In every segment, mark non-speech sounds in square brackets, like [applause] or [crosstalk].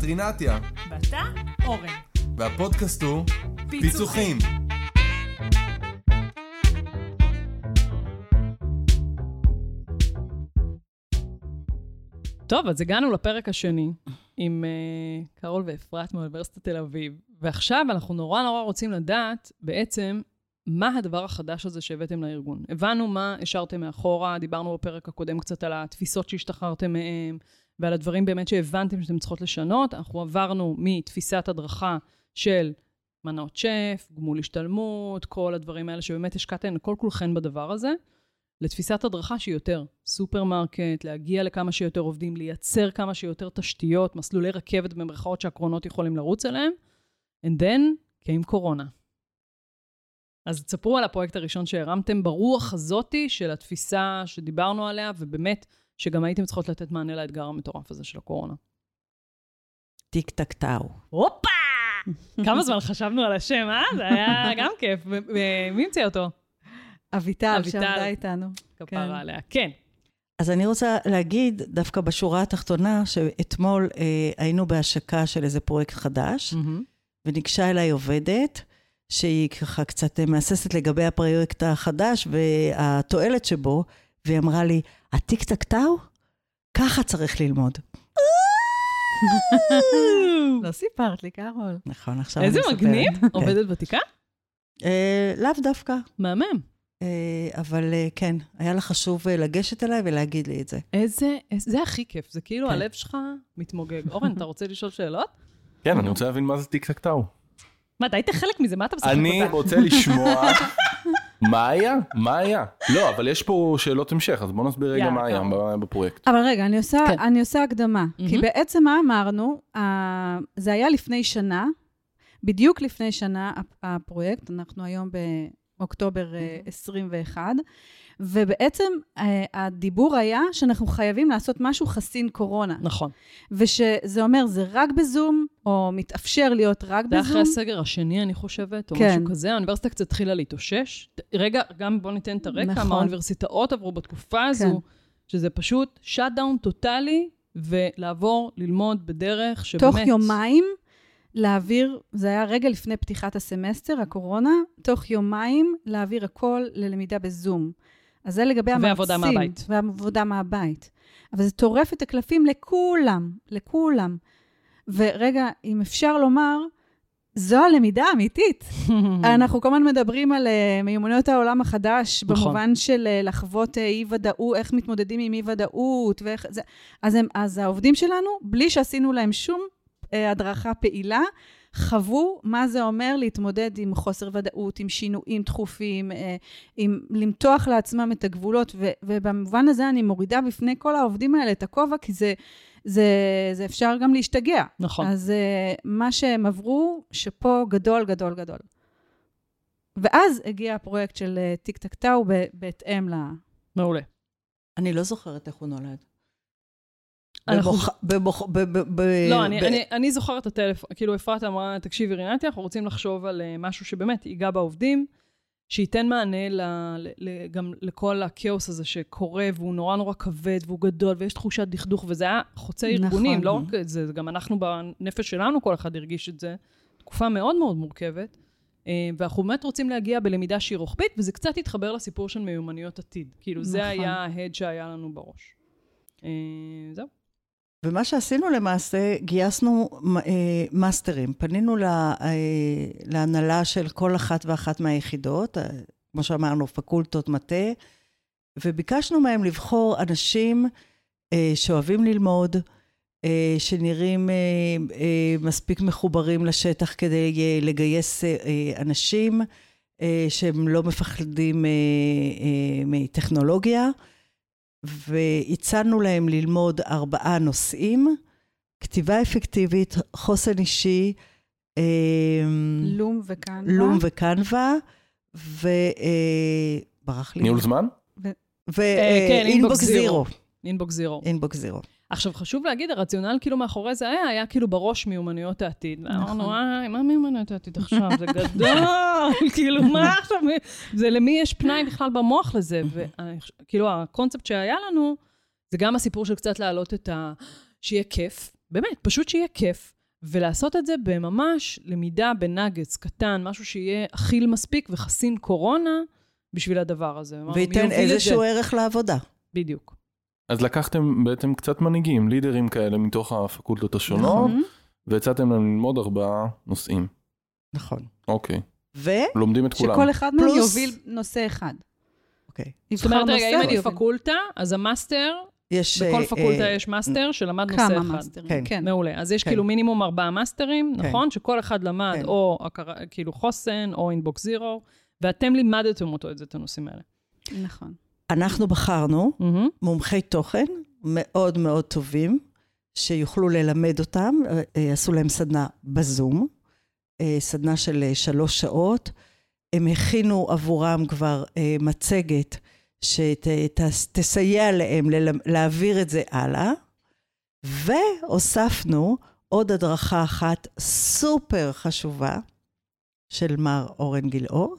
את רינתיה, ואתה, אורן. והפודקאסט הוא פיצוחים. טוב, אז הגענו לפרק השני עם uh, קרול ואפרת מאוניברסיטת תל אביב, ועכשיו אנחנו נורא נורא רוצים לדעת בעצם מה הדבר החדש הזה שהבאתם לארגון. הבנו מה השארתם מאחורה, דיברנו בפרק הקודם קצת על התפיסות שהשתחררתם מהם, ועל הדברים באמת שהבנתם שאתם צריכות לשנות. אנחנו עברנו מתפיסת הדרכה של מנות שף, גמול השתלמות, כל הדברים האלה שבאמת השקעתם כל כולכן בדבר הזה, לתפיסת הדרכה שהיא יותר סופרמרקט, להגיע לכמה שיותר עובדים, לייצר כמה שיותר תשתיות, מסלולי רכבת במרכאות שהקרונות יכולים לרוץ אליהם, and then came קורונה. אז תספרו על הפרויקט הראשון שהרמתם ברוח הזאתי של התפיסה שדיברנו עליה, ובאמת, שגם הייתם צריכות לתת מענה לאתגר המטורף הזה של הקורונה. טיק טק טאו. הופה! כמה זמן חשבנו על השם, אה? זה היה [laughs] גם כיף. מי המציא אותו? אביטל. שעמדה איתנו. כפרה כן. עליה. כן. אז אני רוצה להגיד, דווקא בשורה התחתונה, שאתמול אה, היינו בהשקה של איזה פרויקט חדש, וניגשה אליי עובדת, שהיא ככה קצת מהססת לגבי הפרויקט החדש והתועלת שבו, והיא אמרה לי, הטיק טק טאו? ככה צריך ללמוד. [laughs] לא סיפרת לי, קרול. נכון, עכשיו אני איזה מספרת. מגניב, כן. עובדת ותיקה? אה, לאו דווקא, מהמם. אה, אבל אה, כן, היה לה חשוב לגשת אליי ולהגיד לי את זה. איזה, איזה- זה הכי כיף, זה כאילו כן. הלב שלך מתמוגג. אורן, אתה רוצה לשאול שאלות? כן, אני רוצה להבין מה זה טיק טק טאו. מה, אתה היית חלק מזה, מה אתה משחק אני אותה? רוצה לשמוע [laughs] מה היה, מה היה. לא, אבל יש פה שאלות המשך, אז בוא נסביר רגע מה היה. בפרויקט. אבל רגע, אני עושה, כן. אני עושה הקדמה. מהמם. כי בעצם מה אמרנו? אה, זה היה לפני שנה, בדיוק לפני שנה הפ- הפרויקט, אנחנו היום באוקטובר אה, 21, ובעצם אה, הדיבור היה שאנחנו חייבים לעשות משהו חסין קורונה. נכון. ושזה אומר, זה רק בזום, או מתאפשר להיות רק זה היה אחרי בזום. הסגר השני, אני חושבת, או כן. משהו כזה. האוניברסיטה קצת התחילה להתאושש. רגע, גם בוא ניתן את הרקע, נכון. מה האוניברסיטאות עברו בתקופה הזו, שזה פשוט shutdown טוטאלי, ולעבור ללמוד בדרך שבאמת... תוך יומיים להעביר, זה היה רגע לפני פתיחת הסמסטר, הקורונה, תוך יומיים להעביר הכל ללמידה בזום. אז זה לגבי המרצים. ועבודה מהבית. ועבודה מהבית. אבל זה טורף את הקלפים לכולם, לכולם. ורגע, אם אפשר לומר, זו הלמידה האמיתית. [laughs] אנחנו כל הזמן מדברים על אה, מיומנויות העולם החדש, נכון. במובן של אה, לחוות אה, אי-ודאות, איך מתמודדים עם אי-ודאות, ואיך זה... אז, הם, אז העובדים שלנו, בלי שעשינו להם שום הדרכה פעילה, חוו מה זה אומר להתמודד עם חוסר ודאות, עם שינויים תכופים, אה, עם למתוח לעצמם את הגבולות, ו, ובמובן הזה אני מורידה בפני כל העובדים האלה את הכובע, כי זה, זה, זה אפשר גם להשתגע. נכון. אז uh, מה שהם עברו, שאפו גדול, גדול, גדול. ואז הגיע הפרויקט של uh, טיק טק טאו ב- בהתאם ל... מעולה. אני לא זוכרת איך הוא נולד. אנחנו- במוח- במוח- ב- ב- ב- לא, אני, זוכרת את הטלפון, כאילו אפרת אמרה, תקשיבי רינתי, אנחנו רוצים לחשוב על uh, משהו שבאמת ייגע בעובדים, שייתן מענה ל, ל, ל, גם לכל הכאוס הזה שקורה, והוא נורא נורא כבד, והוא גדול, ויש תחושת דכדוך, וזה היה חוצה נכון. ארגונים, לא רק את זה, זה גם אנחנו בנפש שלנו, כל אחד הרגיש את זה. תקופה מאוד מאוד מורכבת, אה, ואנחנו באמת רוצים להגיע בלמידה שהיא רוחבית, וזה קצת התחבר לסיפור של מיומנויות עתיד. כאילו, זה נכון. היה ההד שהיה לנו בראש. אה, זהו. ומה שעשינו למעשה, גייסנו אה, מאסטרים. פנינו ל- אה, להנהלה של כל אחת ואחת מהיחידות, אה, כמו שאמרנו, פקולטות מטה, וביקשנו מהם לבחור אנשים שאוהבים ללמוד, שנראים מספיק מחוברים לשטח כדי לגייס אנשים, שהם לא מפחדים מטכנולוגיה. והצענו להם ללמוד ארבעה נושאים, כתיבה אפקטיבית, חוסן אישי, אה, לום וכאן. לום וקנבה, וברח לי. ניהול זמן? אה, כן, ו inbox zero. inbox zero. inbox zero. עכשיו, חשוב להגיד, הרציונל כאילו מאחורי זה היה, היה כאילו בראש מיומנויות העתיד. נכון. אמרנו, וואי, מה מיומנויות העתיד עכשיו? זה גדול, [laughs] כאילו, מה עכשיו? זה למי יש פנאי בכלל במוח לזה? וכאילו, הקונספט שהיה לנו, זה גם הסיפור של קצת להעלות את ה... שיהיה כיף, באמת, פשוט שיהיה כיף, ולעשות את זה בממש למידה בנאגץ קטן, משהו שיהיה אכיל מספיק וחסין קורונה בשביל הדבר הזה. וייתן איזשהו זה? ערך לעבודה. בדיוק. אז לקחתם בעצם קצת מנהיגים, leader ים כאלה מתוך הפקולטות השונות, נכון. והצעתם להם ללמוד ארבעה נושאים. נכון. אוקיי. ו... לומדים את כולם. שכל אחד מהם פלוס- יוביל נושא אחד. אוקיי. זאת אומרת, רגע, אם אני. פקולטה, אז המאסטר, יש... בכל אה, פקולטה אה, יש מאסטר שלמד נושא כמה אחד. מאסטרים, כן. כן. מעולה. אז יש כן. כאילו מינימום ארבעה מאסטרים, כן. נכון? שכל אחד למד כן. או כאילו חוסן, או אינבוקס זירו, ואתם לימדתם אותו את זה, את הנושאים האלה. נכון. אנחנו בחרנו מהמם. מומחי תוכן מאוד מאוד טובים, שיוכלו ללמד אותם, אה, אה, עשו להם סדנה בזום, אה, סדנה של שלוש שעות. הם הכינו עבורם כבר מצגת שתסייע להם להעביר את זה הלאה, והוספנו עוד הדרכה אחת סופר חשובה של מר אורן גילאור,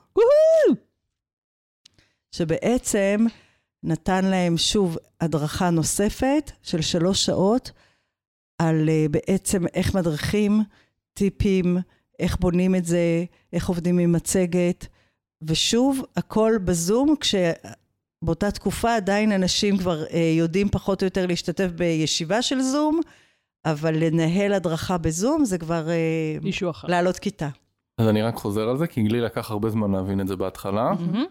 שבעצם נתן להם שוב הדרכה נוספת של שלוש שעות על אה, בעצם איך מדריכים, טיפים, איך בונים את זה, איך עובדים עם מצגת, ושוב, הכל בזום, כשבאותה תקופה עדיין אנשים כבר אה, יודעים פחות או יותר להשתתף בישיבה של זום, אבל לנהל הדרכה בזום זה כבר אה, מישהו אחר. לעלות כיתה. אז אני רק חוזר על זה, כי לי לקח הרבה זמן להבין את זה בהתחלה. מהמם.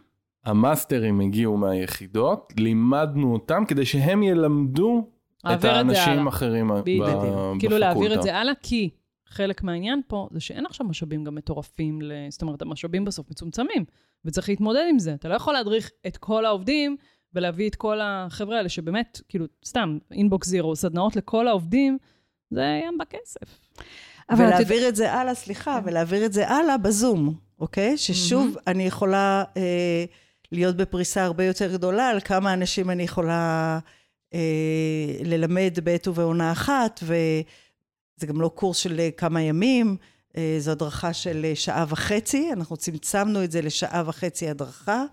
המאסטרים הגיעו מהיחידות, לימדנו אותם כדי שהם ילמדו את להעביר האנשים. האחרים ב- בדיוק. בפקולטה. כאילו להעביר את זה הלאה, כי חלק מהעניין פה זה שאין עכשיו משאבים גם מטורפים, ל... זאת אומרת, המשאבים בסוף מצומצמים, וצריך להתמודד עם זה. אתה לא יכול להדריך את כל העובדים ולהביא את כל החבר'ה האלה, שבאמת, כאילו, סתם, אינבוקס זירו, סדנאות לכל העובדים, זה ים בכסף. אבל את ולהעביר את זה הלאה, סליחה, ולהעביר את זה הלאה בזום, אוקיי? ששוב, אני יכולה אה, להיות בפריסה הרבה יותר גדולה על כמה אנשים אני יכולה אה, ללמד בעת ובעונה אחת, וזה גם לא קורס של כמה ימים, אה, זו הדרכה של אה, שעה וחצי, אנחנו צמצמנו את זה לשעה וחצי הדרכה,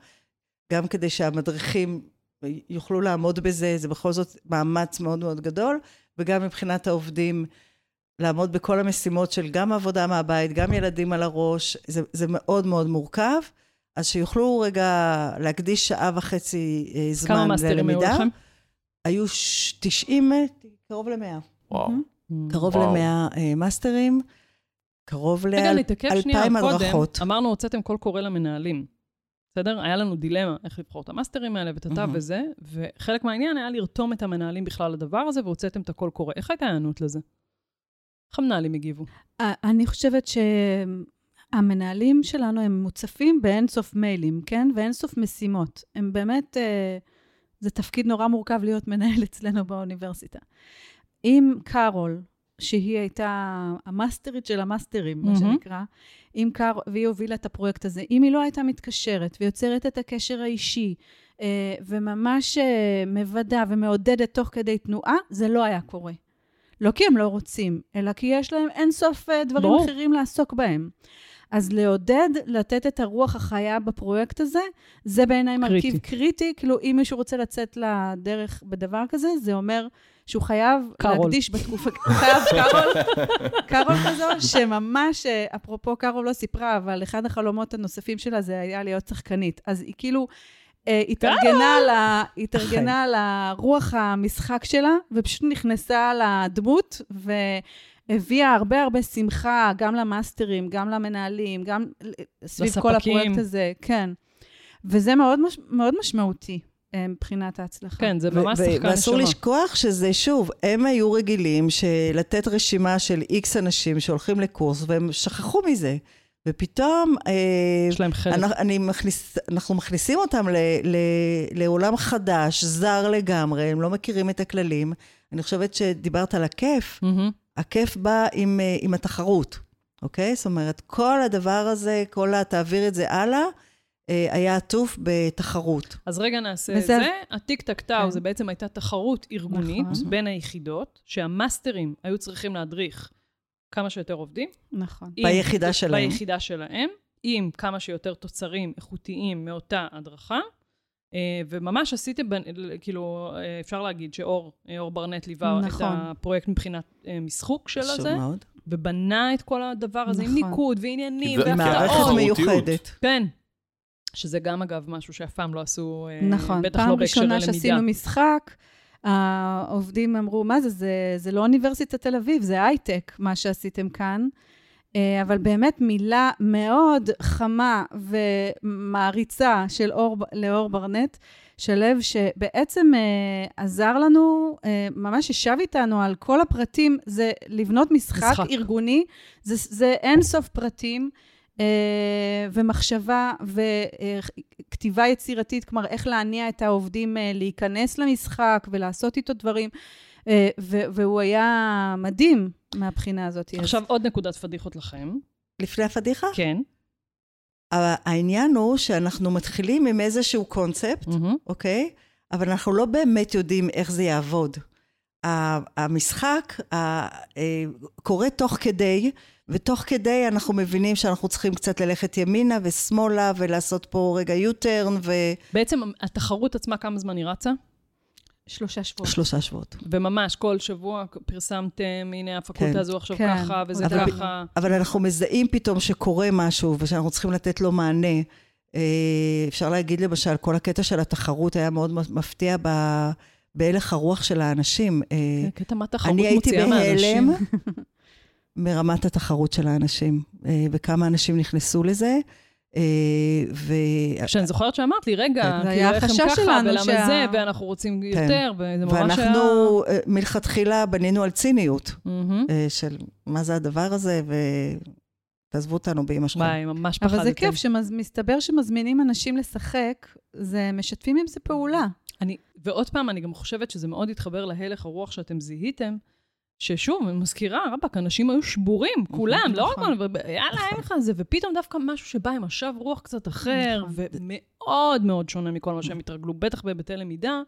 גם כדי שהמדריכים יוכלו לעמוד בזה, זה בכל זאת מאמץ מאוד מאוד גדול, וגם מבחינת העובדים, לעמוד בכל המשימות של גם עבודה מהבית, גם ילדים על הראש, זה, זה מאוד מאוד מורכב. אז שיוכלו רגע להקדיש שעה וחצי אה, כמה זמן מאסטרים היו ללמידה. לכם? היו ש- 90, אה, קרוב ל-100. וואו. קרוב וואו. ל-100 מאסטרים, קרוב רגע, נתעכב שנייה, ל-2,000 קודם, הדרכות. אמרנו, הוצאתם קול קורא למנהלים. בסדר? היה לנו דילמה איך לבחור את המאסטרים האלה ואת התו. וזה, וחלק מהעניין היה לרתום את המנהלים בכלל לדבר הזה, והוצאתם את הקול קורא. איך הייתה ההיענות לזה? איך המנהלים הגיבו? אה, אני חושבת שהמנהלים שלנו הם מוצפים באינסוף מיילים, כן? ואינסוף משימות. הם באמת, אה, זה תפקיד נורא מורכב להיות מנהל אצלנו באוניברסיטה. אם קארול, שהיא הייתה המאסטרית של המאסטרים, מה מהמם. שנקרא, אם קארול, והיא הובילה את הפרויקט הזה, אם היא לא הייתה מתקשרת ויוצרת את הקשר האישי, אה, וממש אה, מוודא ומעודדת תוך כדי תנועה, זה לא היה קורה. לא כי הם לא רוצים, אלא כי יש להם אינסוף אה, דברים ברור. אחרים לעסוק בהם. אז לעודד, לתת את הרוח החיה בפרויקט הזה, זה בעיניי מרכיב קריטי. כאילו, אם מישהו רוצה לצאת לדרך בדבר כזה, זה אומר שהוא חייב קארול. להקדיש בתקופה... הוא חייב קארול, קארול כזו, שממש, אה, אפרופו קארול לא סיפרה, אבל אחד החלומות הנוספים שלה זה היה להיות שחקנית. אז היא כאילו... אה, התארגנה ה, התארגנה על הרוח המשחק שלה, ופשוט נכנסה לדמות, והביאה הרבה הרבה שמחה, גם למאסטרים, גם למנהלים, גם סביב כל לספקים. הפרויקט הזה, כן. וזה מאוד, מש, מאוד משמעותי אה, מבחינת ההצלחה. כן, זה ממש שחקן ואסור נשמה. לשכוח שזה, שוב, הם היו רגילים לתת רשימה של איקס אנשים שהולכים לקורס, והם שכחו מזה. ופתאום... אה, יש להם חלק. אנחנו, אני מכניס, אנחנו מכניסים אותם ל, ל, לעולם חדש, זר לגמרי, הם לא מכירים את הכללים. אני חושבת שדיברת על הכיף, מהמם. הכיף בא עם, אה, עם התחרות, אוקיי? זאת אומרת, כל הדבר הזה, כל ה... תעביר את זה הלאה, אה, היה עטוף בתחרות. אז רגע נעשה את וזה- זה. הטיק טק טאו, כן. זה בעצם הייתה תחרות ארגונית נכון. בין היחידות, שהמאסטרים היו צריכים להדריך כמה שיותר עובדים. נכון. עם- ביחידה שלהם. ביחידה שלהם, עם כמה שיותר תוצרים איכותיים מאותה הדרכה. אה, וממש עשיתם, בנ- כאילו, אה, אפשר להגיד שאור, אה, אור ברנט ליווה את נכון. הפרויקט מבחינת משחוק של חשוב הזה, מאוד. ובנה את כל הדבר הזה עם נכון. ניקוד ועניינים עם והפתעות. מערכת. מיוחדת. כן. שזה גם, אגב, משהו שאף פעם לא עשו, נכון, בטח פעם לא בהקשרי ראשונה למידה. שעשינו משחק, העובדים אמרו, מה זה, זה, זה לא אוניברסיטת תל אביב, זה הייטק, מה שעשיתם כאן. אה, אבל באמת מילה מאוד חמה ומעריצה של אור, לאור ברנט, שלו, שבעצם אה, עזר לנו, אה, ממש ישב איתנו על כל הפרטים, זה לבנות משחק, משחק. ארגוני, זה, זה אין סוף פרטים. אה, ומחשבה וכתיבה יצירתית, כלומר, איך להניע את העובדים אה, להיכנס למשחק ולעשות איתו דברים. אה, ו- והוא היה מדהים מהבחינה הזאת. אז- עכשיו עוד נקודת פדיחות לכם. לפני הפדיחה? כן. העניין הוא שאנחנו מתחילים עם איזשהו קונספט, מהמם. אוקיי? אבל אנחנו לא באמת יודעים איך זה יעבוד. המשחק אה, קורה תוך כדי, ותוך כדי אנחנו מבינים שאנחנו צריכים קצת ללכת ימינה ושמאלה, ולעשות פה רגע U-turn בעצם התחרות עצמה, כמה זמן היא רצה? שלושה שבועות. ושלושה שבועות. וממש כל שבוע פרסמתם, הנה הפקולטה כן. הזו עכשיו כן. ככה, וזה אבל- ככה. אבל אנחנו מזהים פתאום שקורה משהו, ושאנחנו צריכים לתת לו מענה. אה, אפשר להגיד למשל, כל הקטע של התחרות היה מאוד מפתיע ב- בהלך הרוח של האנשים. אה, כן, קטע מה תחרות אני הייתי מוציאה מהאנשים. בהלם [laughs] מרמת התחרות של האנשים, אה, וכמה אנשים נכנסו לזה. אה, ו... שאני זוכרת שאמרת לי, רגע, כן. זה היה איך הם החשש ככה, שלנו ולמה שה- זה, ואנחנו רוצים יותר, וזה ממש היה... ואנחנו אה, מלכתחילה בנינו על ציניות. אה, של מה זה הדבר הזה, ותעזבו אותנו באמא שלכם. וואי, ממש פחדתם. אבל זה כיף, שמסתבר שמזמינים אנשים לשחק, זה משתפים עם זה פעולה. אני, ועוד פעם, אני גם חושבת שזה מאוד התחבר להלך הרוח שאתם זיהיתם, ששוב, אני מזכירה, רבאק, אנשים היו שבורים, כולם, לא רק, נכון. אבל יאללה, אין לך זה, ופתאום דווקא משהו שבא עם משב רוח קצת אחר, נכון. ומאוד מאוד שונה מכל מה שהם התרגלו, בטח בהיבטי למידה.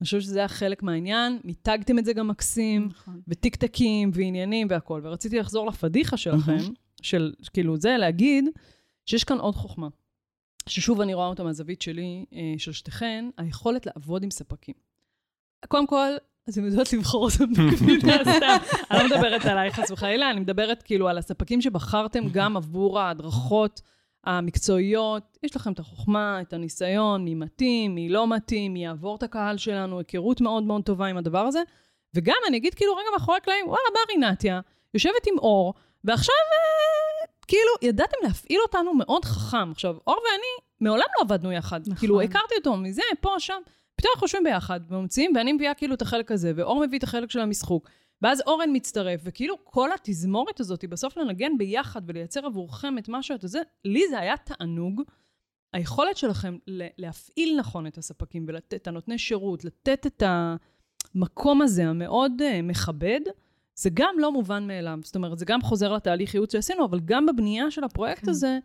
אני חושבת שזה היה חלק מהעניין, מיתגתם את זה גם מקסים, נכון. וטיקטקים ועניינים והכול. ורציתי לחזור לפדיחה שלכם, של כאילו זה, להגיד שיש כאן עוד חוכמה. ששוב אני רואה אותה מהזווית שלי, אה, של שתיכן, היכולת לעבוד עם ספקים. קודם כל, אתם יודעות לבחור אותם [laughs] בקפידה [laughs] סתם. אני לא מדברת עלייך חס וחלילה, אני מדברת כאילו על הספקים שבחרתם גם עבור ההדרכות המקצועיות. יש לכם את החוכמה, את הניסיון, מי מתאים, מי לא מתאים, מי יעבור את הקהל שלנו, היכרות מאוד מאוד טובה עם הדבר הזה. וגם אני אגיד כאילו רגע מאחורי הקלעים, וואלה, בא רינתיה, יושבת עם אור, ועכשיו אה, כאילו ידעתם להפעיל אותנו מאוד חכם. עכשיו, אור ואני מעולם לא עבדנו יחד. נכון. כאילו, הכרתי אותו מזה, פה, שם. פתאום אנחנו יושבים ביחד וממציאים, ואני מביאה כאילו את החלק הזה, ואור מביא את החלק של המשחוק. ואז אורן מצטרף, וכאילו כל התזמורת הזאת בסוף לנגן ביחד ולייצר עבורכם את מה שאתה זה, לי זה היה תענוג. היכולת שלכם להפעיל נכון את הספקים ולתת את הנותני שירות, לתת את המקום הזה המאוד uh, מכבד, זה גם לא מובן מאליו. זאת אומרת, זה גם חוזר לתהליך ייעוץ שעשינו, אבל גם בבנייה של הפרויקט כן. הזה,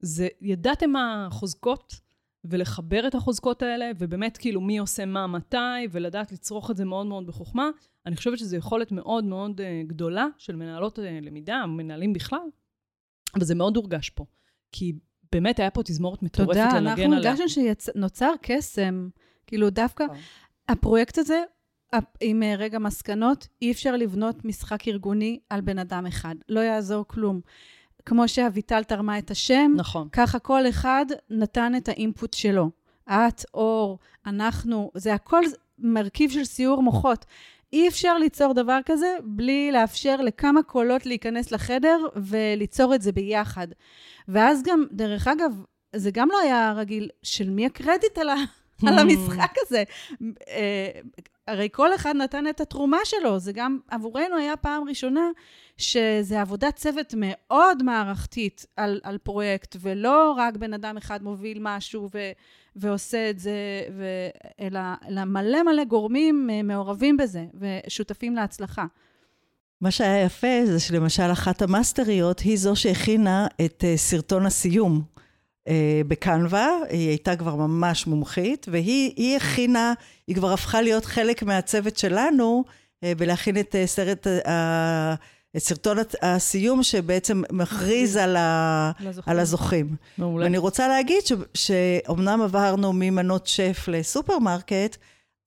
זה, ידעתם מה החוזקות, ולחבר את החוזקות האלה, ובאמת כאילו מי עושה מה מתי, ולדעת לצרוך את זה מאוד מאוד בחוכמה. אני חושבת שזו יכולת מאוד מאוד uh, גדולה של מנהלות uh, למידה, מנהלים בכלל, אבל זה מאוד הורגש פה. כי באמת היה פה תזמורת מטורפת תודה, לנגן אנחנו עליה. הרגשנו שנוצר קסם. כאילו, דווקא נכון. הפרויקט הזה, עם אה, רגע מסקנות, אי אפשר לבנות משחק ארגוני על בן אדם אחד. לא יעזור כלום. כמו שאביטל תרמה את השם, נכון. ככה כל אחד נתן את האינפוט שלו. את, אור, אנחנו, זה הכל מרכיב של סיור מוחות. אי אפשר ליצור דבר כזה בלי לאפשר לכמה קולות להיכנס לחדר וליצור את זה ביחד. ואז גם, דרך אגב, זה גם לא היה רגיל, של מי הקרדיט על, ה, [laughs] על המשחק הזה? הרי כל אחד נתן את התרומה שלו, זה גם עבורנו היה פעם ראשונה שזה עבודת צוות מאוד מערכתית על, על פרויקט, ולא רק בן אדם אחד מוביל משהו ו, ועושה את זה, ו, אלא, אלא מלא מלא גורמים אה, מעורבים בזה ושותפים להצלחה. מה שהיה יפה זה שלמשל אחת המאסטריות היא זו שהכינה את אה, סרטון הסיום בקנווה, היא הייתה כבר ממש מומחית, והיא היא הכינה, היא כבר הפכה להיות חלק מהצוות שלנו, אה, בלהכין את אה, סרט, אה, את סרטון הסיום שבעצם מכריז על, ה, לזוכים. על הזוכים. מעולה. ואני רוצה להגיד ש, שאומנם עברנו ממנות שף לסופרמרקט,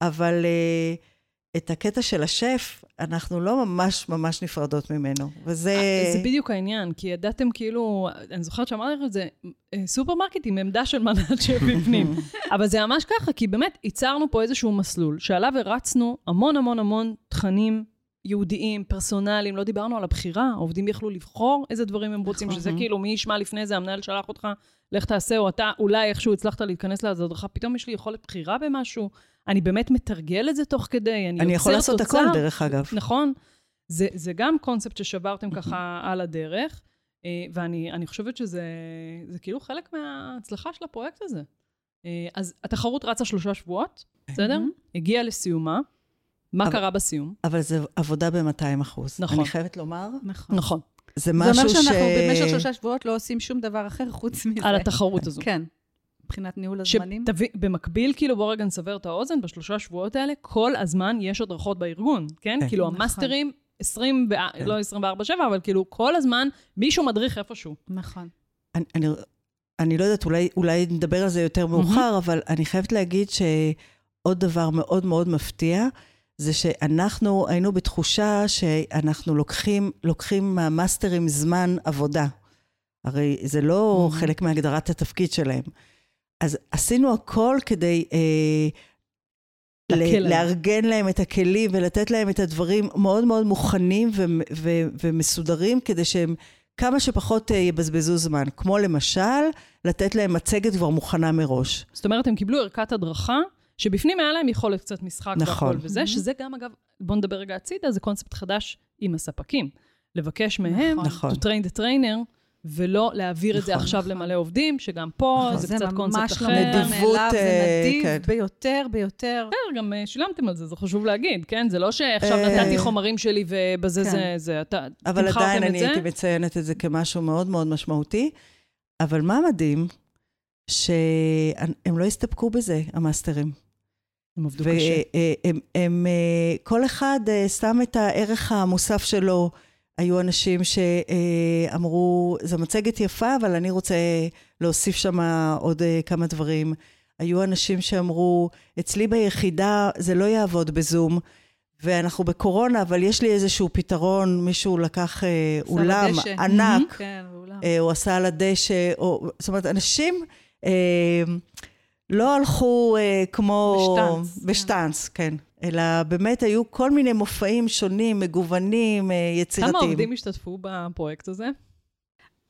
אבל אה, את הקטע של השף, אנחנו לא ממש ממש נפרדות ממנו. וזה... אה, זה בדיוק העניין, כי ידעתם כאילו, אני זוכרת שאמרתי לך את זה, אה, סופרמרקט עם עמדה של מנת שף [laughs] בפנים. אבל זה ממש ככה, כי באמת ייצרנו פה איזשהו מסלול, שעליו הרצנו המון המון המון תכנים ייעודיים, פרסונליים, לא דיברנו על הבחירה, העובדים יכלו לבחור איזה דברים הם רוצים, שזה כאילו, מי ישמע לפני זה, המנהל שלח אותך, לך תעשה, או אתה אולי איכשהו הצלחת להיכנס לאיזו הדרכה, פתאום יש לי יכולת בחירה במשהו, אני באמת מתרגל את זה תוך כדי, אני, אני יכול לעשות תוצר. הכל, דרך אגב. נכון. זה, זה גם קונספט ששברתם ככה [clears throat] על הדרך, אה, ואני אני חושבת שזה זה כאילו חלק מההצלחה של הפרויקט הזה. אה, אז התחרות רצה שלושה שבועות, בסדר? הגיעה לסיומה. מה אבל- קרה בסיום? אבל זה עבודה ב-200 אחוז. נכון. אני חייבת לומר, נכון. נכון. זה זה משהו אומר ש... שאנחנו במשך שלושה שבועות לא עושים שום דבר אחר חוץ מזה. על התחרות הזו. כן. מבחינת ניהול הזמנים. שתביא, במקביל, כאילו, בוא רגע נסבר את האוזן, בשלושה שבועות האלה, כל הזמן יש הדרכות בארגון, כן? כן. כאילו, נכון. המאסטרים, 20, ו- כן. לא 24-7, אבל כאילו, כל הזמן מישהו מדריך איפשהו. נכון. אני, אני, אני לא יודעת, אולי, אולי נדבר על זה יותר מאוחר, אבל אני חייבת להגיד שעוד דבר מאוד מאוד מפתיע, זה שאנחנו היינו בתחושה שאנחנו לוקחים, לוקחים מהמאסטרים זמן עבודה. הרי זה לא Mhm. חלק מהגדרת התפקיד שלהם. אז עשינו הכל כדי אה, ל-. לארגן להם את הכלים ולתת להם את הדברים מאוד מאוד מוכנים ו- ו- ומסודרים, כדי שהם כמה שפחות אה, יבזבזו זמן. כמו למשל, לתת להם מצגת כבר מוכנה מראש. זאת אומרת, הם קיבלו ערכת הדרכה, שבפנים היה להם יכולת קצת משחק נכון. והכל וזה, Mhm. שזה גם, אגב, בואו נדבר רגע הצידה, זה קונספט חדש עם הספקים. לבקש מהם, נכון. to train the trainer, ולא להעביר את זה נכון. עכשיו למלא עובדים, שגם פה נכון. זה קצת קונספט ממש אחר. לא מובן נדיבות, מאליו, זה נדיב כן. ביותר, ביותר. בסדר, גם אה, שילמתם על זה, זה חשוב להגיד, כן? זה לא שעכשיו אה, נתתי חומרים שלי ובזה כן. זה, זה, אתה אבל תמחרתם עדיין את אני זה. הייתי מציינת את זה כמשהו מאוד מאוד משמעותי. אבל מה מדהים? שהם לא הסתפקו בזה, המאסטרים. הם עבדו קשה. והם, הם, אה, כל אחד אה, שם את הערך המוסף שלו. היו אנשים שאמרו, זו מצגת יפה, אבל אני רוצה להוסיף שם עוד אה, כמה דברים. היו אנשים שאמרו, אצלי ביחידה זה לא יעבוד בזום, ואנחנו בקורונה, אבל יש לי איזשהו פתרון, מישהו לקח אה, אולם הדשא. ענק, כן, באולם. אה, הוא עשה על הדשא, או, זאת אומרת, אנשים אה, לא הלכו אה, כמו... בשטאנץ, כן. בשטאנץ, כן. אלא באמת היו כל מיני מופעים שונים, מגוונים, אה, יצירתיים. כמה עובדים השתתפו בפרויקט הזה?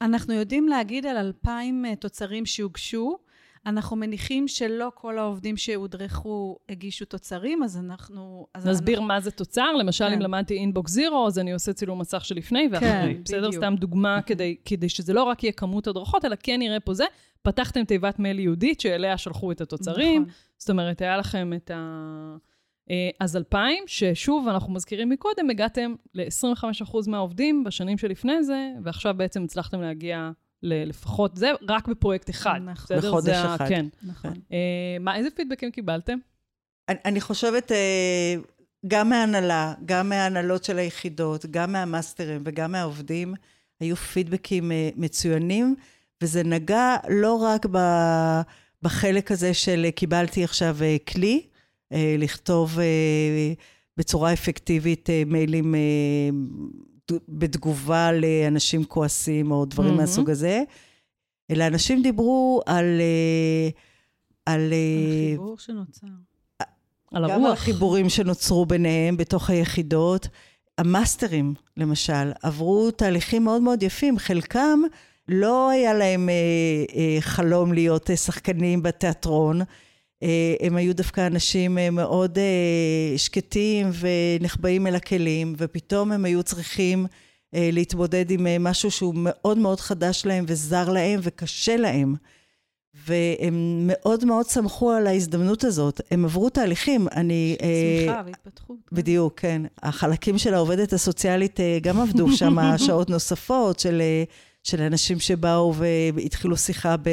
אנחנו יודעים להגיד על 2,000 אה, תוצרים שהוגשו. אנחנו מניחים שלא כל העובדים שהודרכו הגישו תוצרים, אז אנחנו... אז נסביר אנחנו- מה זה תוצר, למשל כן. אם למדתי אינבוקס זירו, אז אני עושה צילום מסך שלפני ואחרי. כן, בסדר? בדיוק. סתם דוגמה [laughs] כדי, כדי שזה לא רק יהיה כמות הדרכות, אלא כן יראה פה זה. פתחתם תיבת מייל ייעודית שאליה שלחו את התוצרים. נכון. זאת אומרת, היה לכם את ה... אה, אז 2,000, ששוב, אנחנו מזכירים מקודם, הגעתם ל-25% מהעובדים בשנים שלפני זה, ועכשיו בעצם הצלחתם להגיע לפחות זה, רק בפרויקט אחד. נכון. בסדר? בחודש זה אחד. כן. נכון. אה, מה, איזה פידבקים קיבלתם? אני, אני חושבת, אה, גם מההנהלה, גם מההנהלות של היחידות, גם מהמאסטרים וגם מהעובדים, היו פידבקים אה, מצוינים, וזה נגע לא רק ב, בחלק הזה של אה, קיבלתי עכשיו אה, כלי, אה, לכתוב אה, בצורה אפקטיבית אה, מיילים אה, בתגובה לאנשים כועסים או דברים מהמם. מהסוג הזה, אלא אנשים דיברו על... אה, על אה, החיבור שנוצר. על גם על הרוח. החיבורים שנוצרו ביניהם בתוך היחידות. המאסטרים, למשל, עברו תהליכים מאוד מאוד יפים. חלקם לא היה להם אה, אה, חלום להיות אה, שחקנים בתיאטרון. אה, הם היו דווקא אנשים אה, מאוד אה, שקטים ונחבאים אל הכלים, ופתאום הם היו צריכים אה, להתמודד עם אה, משהו שהוא מאוד מאוד חדש להם וזר להם וקשה להם. והם מאוד מאוד שמחו על ההזדמנות הזאת. הם עברו תהליכים. אני... אה, צמיחה והתפתחות. כן. בדיוק, כן. החלקים של העובדת הסוציאלית אה, גם עבדו שם [laughs] שעות נוספות של, אה, של אנשים שבאו והתחילו שיחה ב...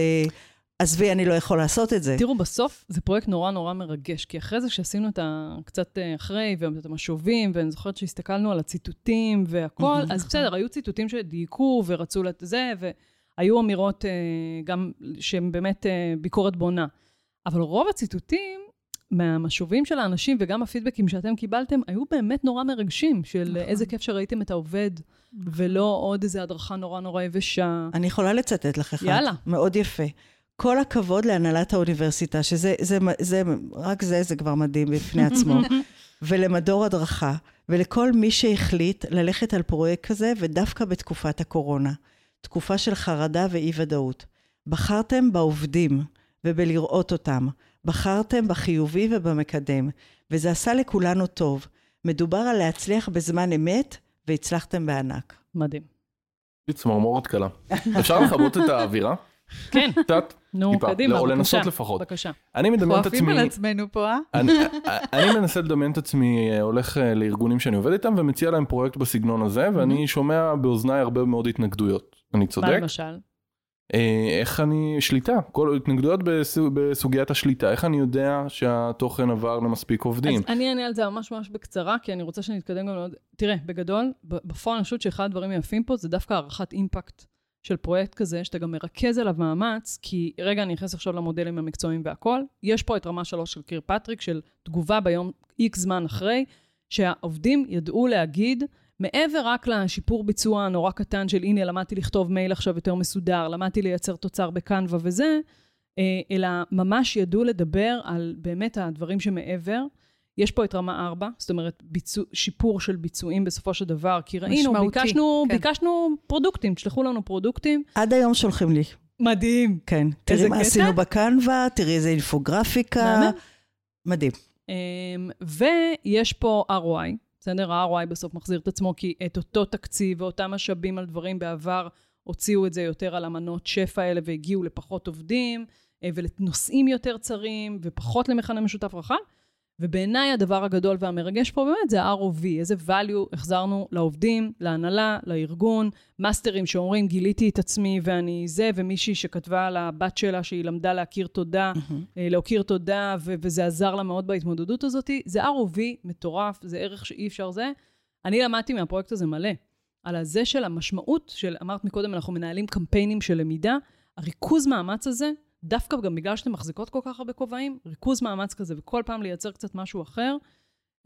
עזבי, אני לא יכול לעשות את זה. תראו, בסוף זה פרויקט נורא נורא מרגש, כי אחרי זה שעשינו את ה... קצת אה, אחרי, ואת המשובים, ואני זוכרת שהסתכלנו על הציטוטים והכל, אז בסדר, היו ציטוטים שדייקו ורצו לת... זה, והיו אמירות אה, גם שהן באמת אה, ביקורת בונה. אבל רוב הציטוטים מהמשובים של האנשים וגם הפידבקים שאתם קיבלתם, היו באמת נורא מרגשים, של נכון. איזה כיף שראיתם את העובד, ולא עוד איזו הדרכה נורא נורא יבשה. אני יכולה לצטט לך אחד. יאללה. מאוד יפה. כל הכבוד להנהלת האוניברסיטה, שזה, זה, זה, רק זה, זה כבר מדהים בפני [laughs] עצמו. ולמדור הדרכה, ולכל מי שהחליט ללכת על פרויקט כזה, ודווקא בתקופת הקורונה. תקופה של חרדה ואי-ודאות. בחרתם בעובדים ובלראות אותם. בחרתם בחיובי ובמקדם, וזה עשה לכולנו טוב. מדובר על להצליח בזמן אמת, והצלחתם בענק. מדהים. צמרמורת קלה. אפשר לכבות את האווירה? כן, קצת? נו, טיפה. קדימה, לא, או בבקשה. לנסות לפחות. בבקשה. אני מדמיין את עצמי... על עצמנו פה, אה? אני, אני מנסה לדמיין את עצמי אה, הולך אה, לארגונים שאני עובד איתם ומציע להם פרויקט בסגנון הזה ואני שומע באוזניי הרבה מאוד התנגדויות. אני מה צודק? למשל? אה, איך אני, שליטה, כל התנגדויות בסוג, בסוגיית השליטה, איך אני יודע שהתוכן עבר למספיק עובדים? אז אני אענה על זה ממש ממש בקצרה, כי אני רוצה שנתקדם גם לעוד... תראה, בגדול, בפועל אני חושבת שאחד הדברים היפים פה זה דווקא הערכת impact של פרויקט כזה, שאתה גם מרכז עליו מאמץ, כי רגע, אני נכנס עכשיו למודלים המקצועיים והכל, יש פה את רמה שלוש של קירקפטריק, של תגובה ביום איקס זמן אחרי, שהעובדים ידעו להגיד, מעבר רק לשיפור ביצוע הנורא קטן של הנה, למדתי לכתוב מייל עכשיו יותר מסודר, למדתי לייצר תוצר בקנווה וזה, אה, אלא ממש ידעו לדבר על באמת הדברים שמעבר. יש פה את רמה 4, זאת אומרת, ביצוע, שיפור של ביצועים בסופו של דבר, כי ראינו, משמעותי, ביקשנו, כן. ביקשנו פרודוקטים, תשלחו לנו פרודוקטים. עד היום שולחים לי. מדהים. כן. תראי מה קטע. עשינו בקנווה, תראי איזה אינפוגרפיקה. מהמם. מדהים. אמ, ויש פה ROI, בסדר? ה-ROI בסוף מחזיר את עצמו, כי את אותו תקציב ואותם משאבים על דברים בעבר, הוציאו את זה יותר על אמנות שפע האלה והגיעו לפחות עובדים, אה, ולנושאים יותר צרים, ופחות למכנה משותף רחב. ובעיניי הדבר הגדול והמרגש פה באמת זה ה-ROV, איזה value החזרנו לעובדים, להנהלה, לארגון, מאסטרים שאומרים גיליתי את עצמי ואני זה, ומישהי שכתבה על הבת שלה שהיא למדה להכיר תודה, אה, להכיר תודה, ו- וזה עזר לה מאוד בהתמודדות הזאת. זה ROV מטורף, זה ערך שאי אפשר זה. אני למדתי מהפרויקט הזה מלא, על הזה של המשמעות של, אמרת מקודם, אנחנו מנהלים קמפיינים של למידה, הריכוז מאמץ הזה, דווקא גם בגלל שאתן מחזיקות כל כך הרבה כובעים, ריכוז מאמץ כזה, וכל פעם לייצר קצת משהו אחר,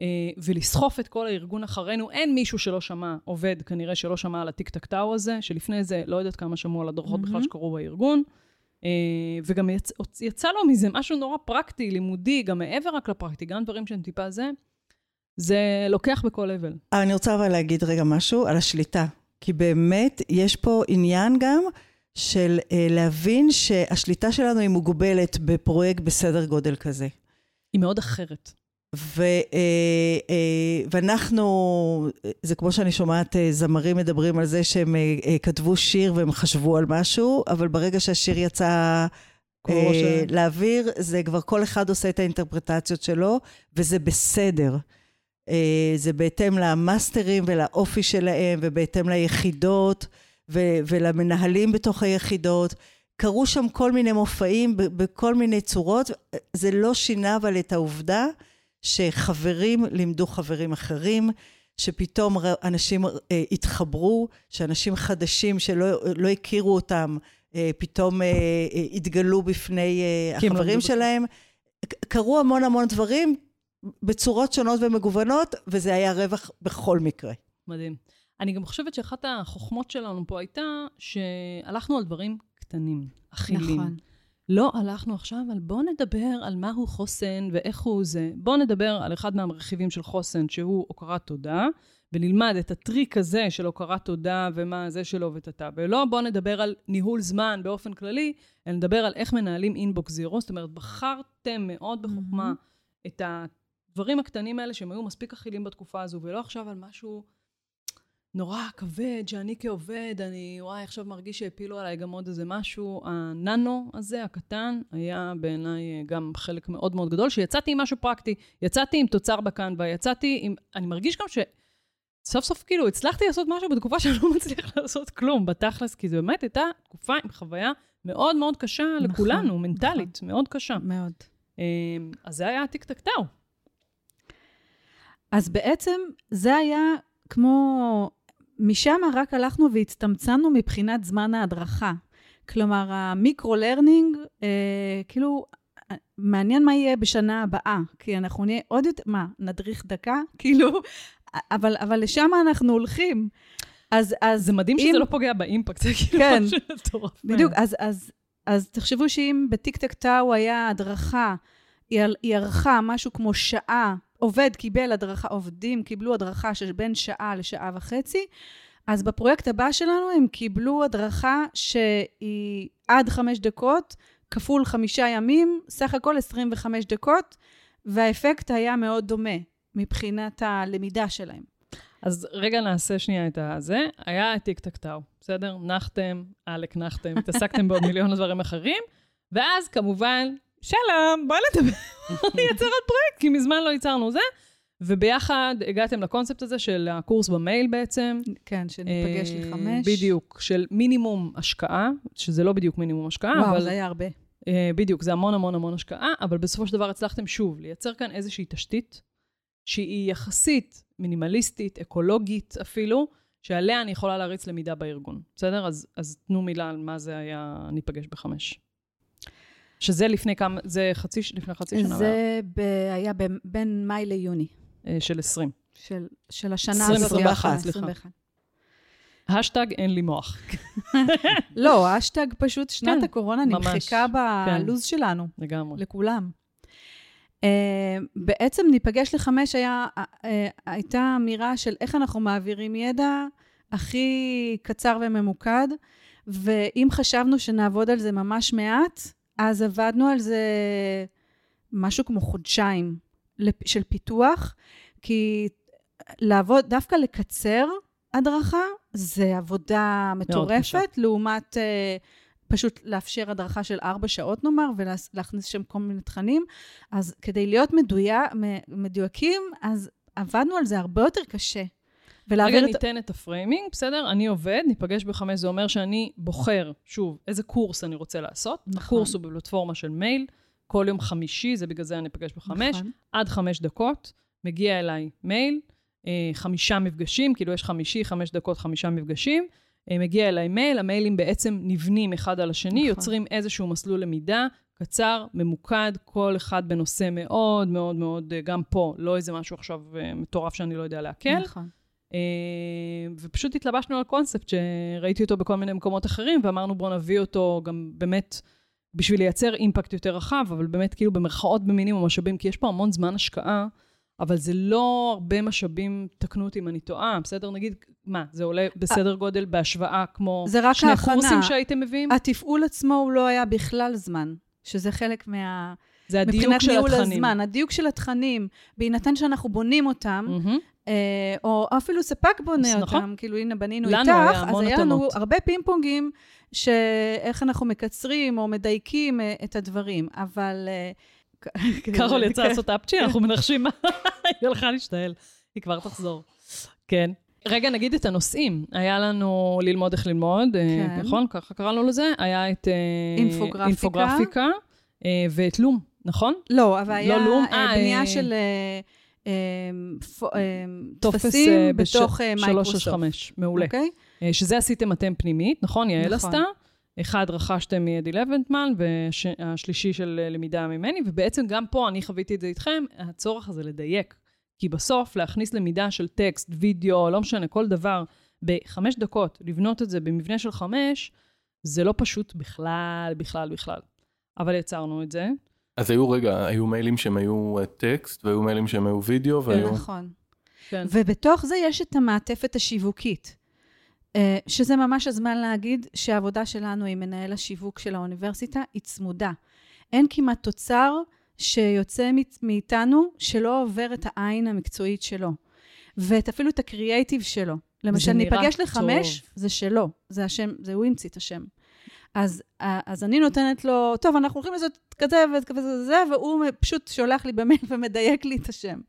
אה, ולסחוף את כל הארגון אחרינו. אין מישהו שלא שמע, עובד כנראה שלא שמע על הטיק טק טאו הזה, שלפני זה לא יודעת כמה שמעו על הדרכות בכלל מהמם. שקרו בארגון. אה, וגם יצ... יצא לו מזה משהו נורא פרקטי, לימודי, גם מעבר רק לפרקטי, גם דברים שהם טיפה זה, זה לוקח בכל level. אני רוצה אבל להגיד רגע משהו על השליטה. כי באמת, יש פה עניין גם של אה, להבין שהשליטה שלנו היא מוגבלת בפרויקט בסדר גודל כזה. היא מאוד אחרת. ו, אה, אה, ואנחנו, זה כמו שאני שומעת זמרים מדברים על זה שהם כתבו שיר והם חשבו על משהו, אבל ברגע שהשיר יצא לאוויר, זה כבר כל אחד עושה את האינטרפרטציות שלו, וזה בסדר. זה בהתאם למאסטרים ולאופי שלהם, ובהתאם ליחידות ו- ולמנהלים בתוך היחידות. קרו שם כל מיני מופעים בכל מיני צורות. זה לא שינה אבל את העובדה שחברים לימדו חברים אחרים, שפתאום אנשים אה, התחברו, שאנשים חדשים שלא לא הכירו אותם, אה, פתאום אה, אה, התגלו בפני אה, הם החברים שלהם. קרו המון המון דברים בצורות שונות ומגוונות, וזה היה רווח בכל מקרה. מדהים. אני גם חושבת שאחת החוכמות שלנו פה הייתה שהלכנו על דברים קטנים, אכילים. נכון. לא הלכנו עכשיו על בואו נדבר על מהו חוסן ואיך הוא זה. בואו נדבר על אחד מהמרכיבים של חוסן, שהוא הוקרת תודה, ונלמד את הטריק הזה של הוקרת תודה ומה זה שלו וטאטה. ולא בואו נדבר על ניהול זמן באופן כללי, אלא נדבר על איך מנהלים אינבוקס זירו. זאת אומרת, בחרתם מאוד בחוכמה את הדברים הקטנים האלה שהם היו מספיק אכילים בתקופה הזו, ולא עכשיו על משהו נורא כבד, שאני כעובד, אני וואי, עכשיו מרגיש שהפילו עליי גם עוד איזה משהו. הננו הזה, הקטן, היה בעיניי אה, גם חלק מאוד מאוד גדול, שיצאתי עם משהו פרקטי, יצאתי עם תוצר בקנווה, יצאתי עם... אני מרגיש גם ש... סוף סוף כאילו הצלחתי לעשות משהו בתקופה שאני לא מצליח [laughs] לעשות כלום, בתכלס, כי זו באמת הייתה תקופה עם חוויה מאוד מאוד קשה נכון, לכולנו, מנטלית, מאוד קשה. מאוד. אה, אז זה היה Tic Tac Toe. אז בעצם זה היה כמו, משם רק הלכנו והצטמצמנו מבחינת זמן ההדרכה. כלומר, ה micro-learning, אה, כאילו, אה, מעניין מה יהיה בשנה הבאה, כי אנחנו נהיה עוד יותר, מה, נדריך דקה? [laughs] כאילו, אבל, אבל לשם אנחנו הולכים. אז, אז זה מדהים אם- שזה לא פוגע באימפקט, זה כאילו כן. משהו מטורף. בדיוק, אז, אז, אז תחשבו שאם בטיק טק טאו היה הדרכה, היא, היא ערכה משהו כמו שעה, עובד קיבל הדרכה, עובדים קיבלו הדרכה של בין שעה לשעה וחצי, אז בפרויקט הבא שלנו הם קיבלו הדרכה שהיא עד חמש דקות, כפול חמישה ימים, סך הכל 25 דקות, והאפקט היה מאוד דומה מבחינת הלמידה שלהם. אז רגע נעשה שנייה את הזה. היה טיק טק טאו, בסדר? נחתם, עלק נחתם, התעסקתם בעוד מיליון דברים אחרים, ואז כמובן, שלום, בוא נדבר, נייצר עוד פרויקט, כי מזמן לא ייצרנו זה. וביחד הגעתם לקונספט הזה של הקורס במייל בעצם. כן, שניפגש אה, לחמש. בדיוק, של מינימום השקעה, שזה לא בדיוק מינימום השקעה, וואו, אבל... זה היה הרבה. אה, בדיוק, זה המון המון המון השקעה, אבל בסופו של דבר הצלחתם שוב לייצר כאן איזושהי תשתית שהיא יחסית מינימליסטית, אקולוגית אפילו, שעליה אני יכולה להריץ למידה בארגון, בסדר? אז, אז תנו מילה על מה זה היה ניפגש בחמש. שזה לפני כמה, זה חצי, לפני חצי שנה, זה ב... היה ב... בין מאי ליוני אה, של 20. של, של השנה 20, הזאת. 21, סליחה. 21. השטג אין לי מוח. [laughs] לא, האשטג פשוט שנת כן, הקורונה ממש. נמחקה בלו"ז שלנו, לגמרי. לכולם. Uh, בעצם ניפגש לחמש היה, uh, uh, הייתה אמירה של איך אנחנו מעבירים ידע הכי קצר וממוקד, ואם חשבנו שנעבוד על זה ממש מעט, אז עבדנו על זה משהו כמו חודשיים של פיתוח, כי לעבוד, דווקא לקצר הדרכה, זה עבודה מטורפת, לעומת uh, פשוט לאפשר הדרכה של ארבע שעות נאמר, ולהכניס שם כל מיני תכנים. אז כדי להיות מדויק, מדויקים, אז עבדנו על זה הרבה יותר קשה. רגע, ולהעביר את... ניתן את ה framing, בסדר? אני עובד, ניפגש בחמש, זה אומר שאני בוחר, שוב, איזה קורס אני רוצה לעשות. נכון. הקורס הוא בפלטפורמה של מייל, כל יום חמישי, זה בגלל זה אני אפגש בחמש, נכון. עד חמש דקות, מגיע אליי מייל, אה, חמישה מפגשים, כאילו יש חמישי, חמש דקות, חמישה מפגשים. אה, מגיע אליי מייל, המיילים בעצם נבנים אחד על השני, נכון. יוצרים איזשהו מסלול למידה קצר, ממוקד, כל אחד בנושא מאוד מאוד מאוד, אה, גם פה, לא איזה משהו עכשיו מטורף שאני לא יודע לעכל. נכון. אה, ופשוט התלבשנו על קונספט שראיתי אותו בכל מיני מקומות אחרים, ואמרנו בואו נביא אותו גם באמת בשביל לייצר אימפקט יותר רחב, אבל באמת כאילו במרכאות במינימום משאבים, כי יש פה המון זמן השקעה, אבל זה לא הרבה משאבים, תקנו אותי אם אני טועה, בסדר? נגיד, מה, זה עולה בסדר גודל בהשוואה כמו זה רק שני ההכנה. קורסים שהייתם מביאים? התפעול עצמו הוא לא היה בכלל זמן, שזה חלק מה... זה הדיוק מבחינת של ניהול התכנים. הזמן, הדיוק של התכנים, בהינתן שאנחנו בונים אותם, מהמם. אה, או אפילו ספק בונה נכון. אותם, כאילו הנה בנינו לנו איתך, היה אז היה לנו. הרבה פינג פונגים, שאיך אנחנו מקצרים או מדייקים אה, את הדברים, אבל... אה, [laughs] קרול יצא כן. לעשות אפצ'י, אנחנו מנחשים מה, [laughs] היא הלכה להשתעל, היא כבר תחזור. כן. רגע, נגיד את הנושאים. היה לנו ללמוד איך ללמוד, כן. נכון? ככה קראנו לזה. היה את אינפוגרפיקה. אינפוגרפיקה ואת Loom, נכון? לא, אבל היה Loom, בנייה של אה, פו- אה, טופס טפסים בש- בתוך אה, מייקרוסופט. 365, מעולה. אוקיי? אה, שזה עשיתם אתם פנימית, נכון? יעל נכון. עשתה. אחד רכשתם מעדי לבנטמן, והשלישי של למידה ממני, ובעצם גם פה, אני חוויתי את זה איתכם, הצורך הזה לדייק. כי בסוף, להכניס למידה של טקסט, וידאו, לא משנה, כל דבר, בחמש דקות, לבנות את זה במבנה של חמש, זה לא פשוט בכלל, בכלל, בכלל. אבל יצרנו את זה. אז היו, רגע, היו מיילים שהם היו אה, טקסט, והיו מיילים שהם היו וידאו, והיו... נכון. כן. ובתוך זה יש את המעטפת השיווקית, אה, שזה ממש הזמן להגיד שהעבודה שלנו עם מנהל השיווק של האוניברסיטה היא צמודה. אין כמעט תוצר שיוצא מאית- מאיתנו שלא עובר את העין המקצועית שלו, ואפילו את הקריאייטיב שלו. למשל, ניפגש לחמש, טוב. זה שלו, זה השם, זה הוא המציא את השם. אז, אה, אז אני נותנת לו, טוב, אנחנו הולכים לעשות כזה וכזה וזה, והוא פשוט שולח לי במייל ומדייק לי את השם.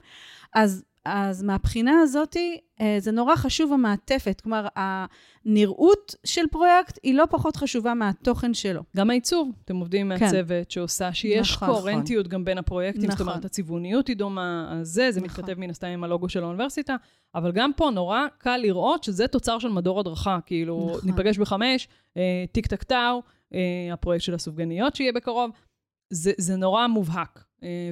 אז אז מהבחינה הזאת, אה, זה נורא חשוב המעטפת. כלומר, הנראות של פרויקט היא לא פחות חשובה מהתוכן שלו. גם העיצוב, אתם עובדים עם כן. הצוות שעושה, שיש נכון, קוהרנטיות גם בין הפרויקטים, זאת נכון. אומרת, הצבעוניות היא דומה, זה, זה נכון. מתכתב מן הסתם עם הלוגו של האוניברסיטה, אבל גם פה נורא קל לראות שזה תוצר של מדור הדרכה, כאילו, נכון. ניפגש בחמש, אה, טיק טק טאו, אה, הפרויקט של הסופגניות שיהיה בקרוב, זה, זה נורא מובהק,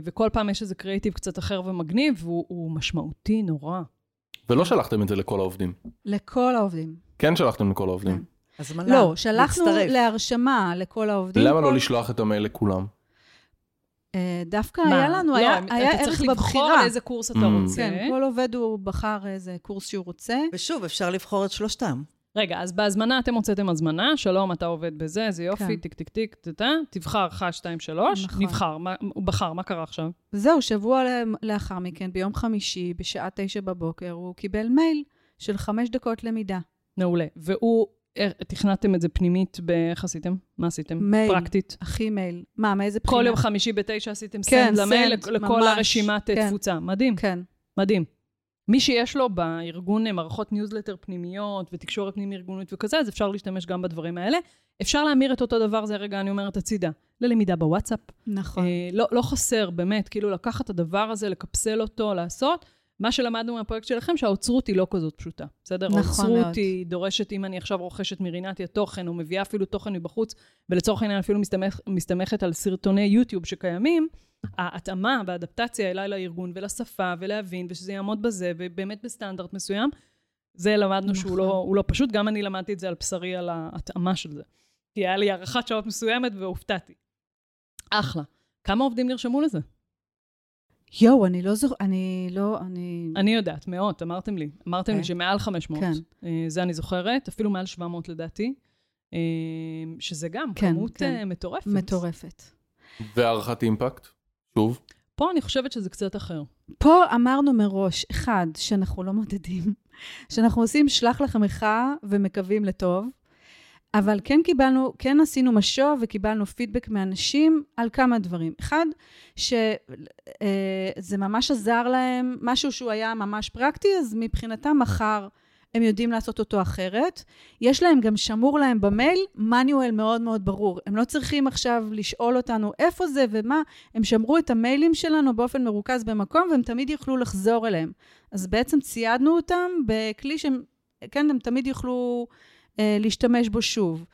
וכל פעם יש איזה קריאיטיב קצת אחר ומגניב, והוא הוא משמעותי נורא. ולא שלחתם את זה לכל העובדים. לכל העובדים. כן שלחתם לכל העובדים. כן. הזמנה. לא, שלחנו להצטרף. להרשמה לכל העובדים. למה לא כל- לשלוח את המייל לכולם? אה, דווקא מה? היה לנו, לא, היה אתה היה צריך ערך לבחור בבחירה. על איזה קורס אתה מממ. רוצה. כן, כל עובד הוא בחר איזה קורס שהוא רוצה. ושוב, אפשר לבחור את שלושתם. רגע, אז בהזמנה אתם הוצאתם הזמנה, שלום, אתה עובד בזה, זה יופי, כן. טיק טיק טיק, טה תבחר 1, 2, 3, נכון. נבחר, מה- הוא בחר, מה קרה עכשיו? זהו, שבוע לאחר מכן, ביום חמישי, בשעה תשע בבוקר, הוא קיבל מייל של חמש דקות למידה. מעולה. והוא, אה, תכנתם את זה פנימית, באיך עשיתם? מה עשיתם? מייל. פרקטית. הכי מייל. מה, מאיזה בחינה? כל יום חמישי בתשע עשיתם כן, send למייל לכ- לכל ממש, הרשימת כן. תפוצה. מדהים, כן. מדהים. מי שיש לו בארגון אה, מערכות ניוזלטר פנימיות ותקשורת פנים-ארגונית וכזה, אז אפשר להשתמש גם בדברים האלה. אפשר להמיר את אותו דבר, זה רגע אני אומרת הצידה, ללמידה בוואטסאפ, נכון. אה, לא, לא חסר, באמת, כאילו לקחת את הדבר הזה, לקפסל אותו, לעשות. מה שלמדנו מהפרויקט שלכם, שהאוצרות היא לא כזאת פשוטה, בסדר? נכון האוצרות מאוד. היא דורשת, אם אני עכשיו רוכשת מרינתיה תוכן, או מביאה אפילו תוכן מבחוץ, ולצורך העניין אפילו מסתמך, מסתמכת על סרטוני יוטיוב שקיימים, ההתאמה והאדפטציה אליי לארגון ולשפה, ולהבין, ושזה יעמוד בזה, ובאמת בסטנדרט מסוים, זה למדנו שהוא לא, נכון. לא פשוט, גם אני למדתי את זה על בשרי, על ההתאמה של זה. כי היה לי הערכת שעות מסוימת והופתעתי. אחלה. כמה עובדים נרשמו לזה? יואו, אני לא זוכר, אני לא, אני... אני יודעת, מאות, אמרתם לי. אמרתם לי כן. שמעל 500. כן. אה, זה אני זוכרת, אפילו מעל 700 לדעתי. אה, שזה גם כן, כמות כן. אה, מטורפת. מטורפת. והערכת אימפקט? שוב. פה אני חושבת שזה קצת אחר. פה אמרנו מראש, אחד, שאנחנו לא מודדים, שאנחנו עושים שלח לחמך ומקווים לטוב, אבל כן קיבלנו, כן עשינו משוב וקיבלנו פידבק מאנשים על כמה דברים. אחד, שזה ממש עזר להם, משהו שהוא היה ממש פרקטי, אז מבחינתם מחר הם יודעים לעשות אותו אחרת. יש להם גם שמור להם במייל מניואל מאוד מאוד ברור. הם לא צריכים עכשיו לשאול אותנו איפה זה ומה, הם שמרו את המיילים שלנו באופן מרוכז במקום, והם תמיד יוכלו לחזור אליהם. אז בעצם ציידנו אותם בכלי שהם, כן, הם תמיד יוכלו אה, להשתמש בו שוב.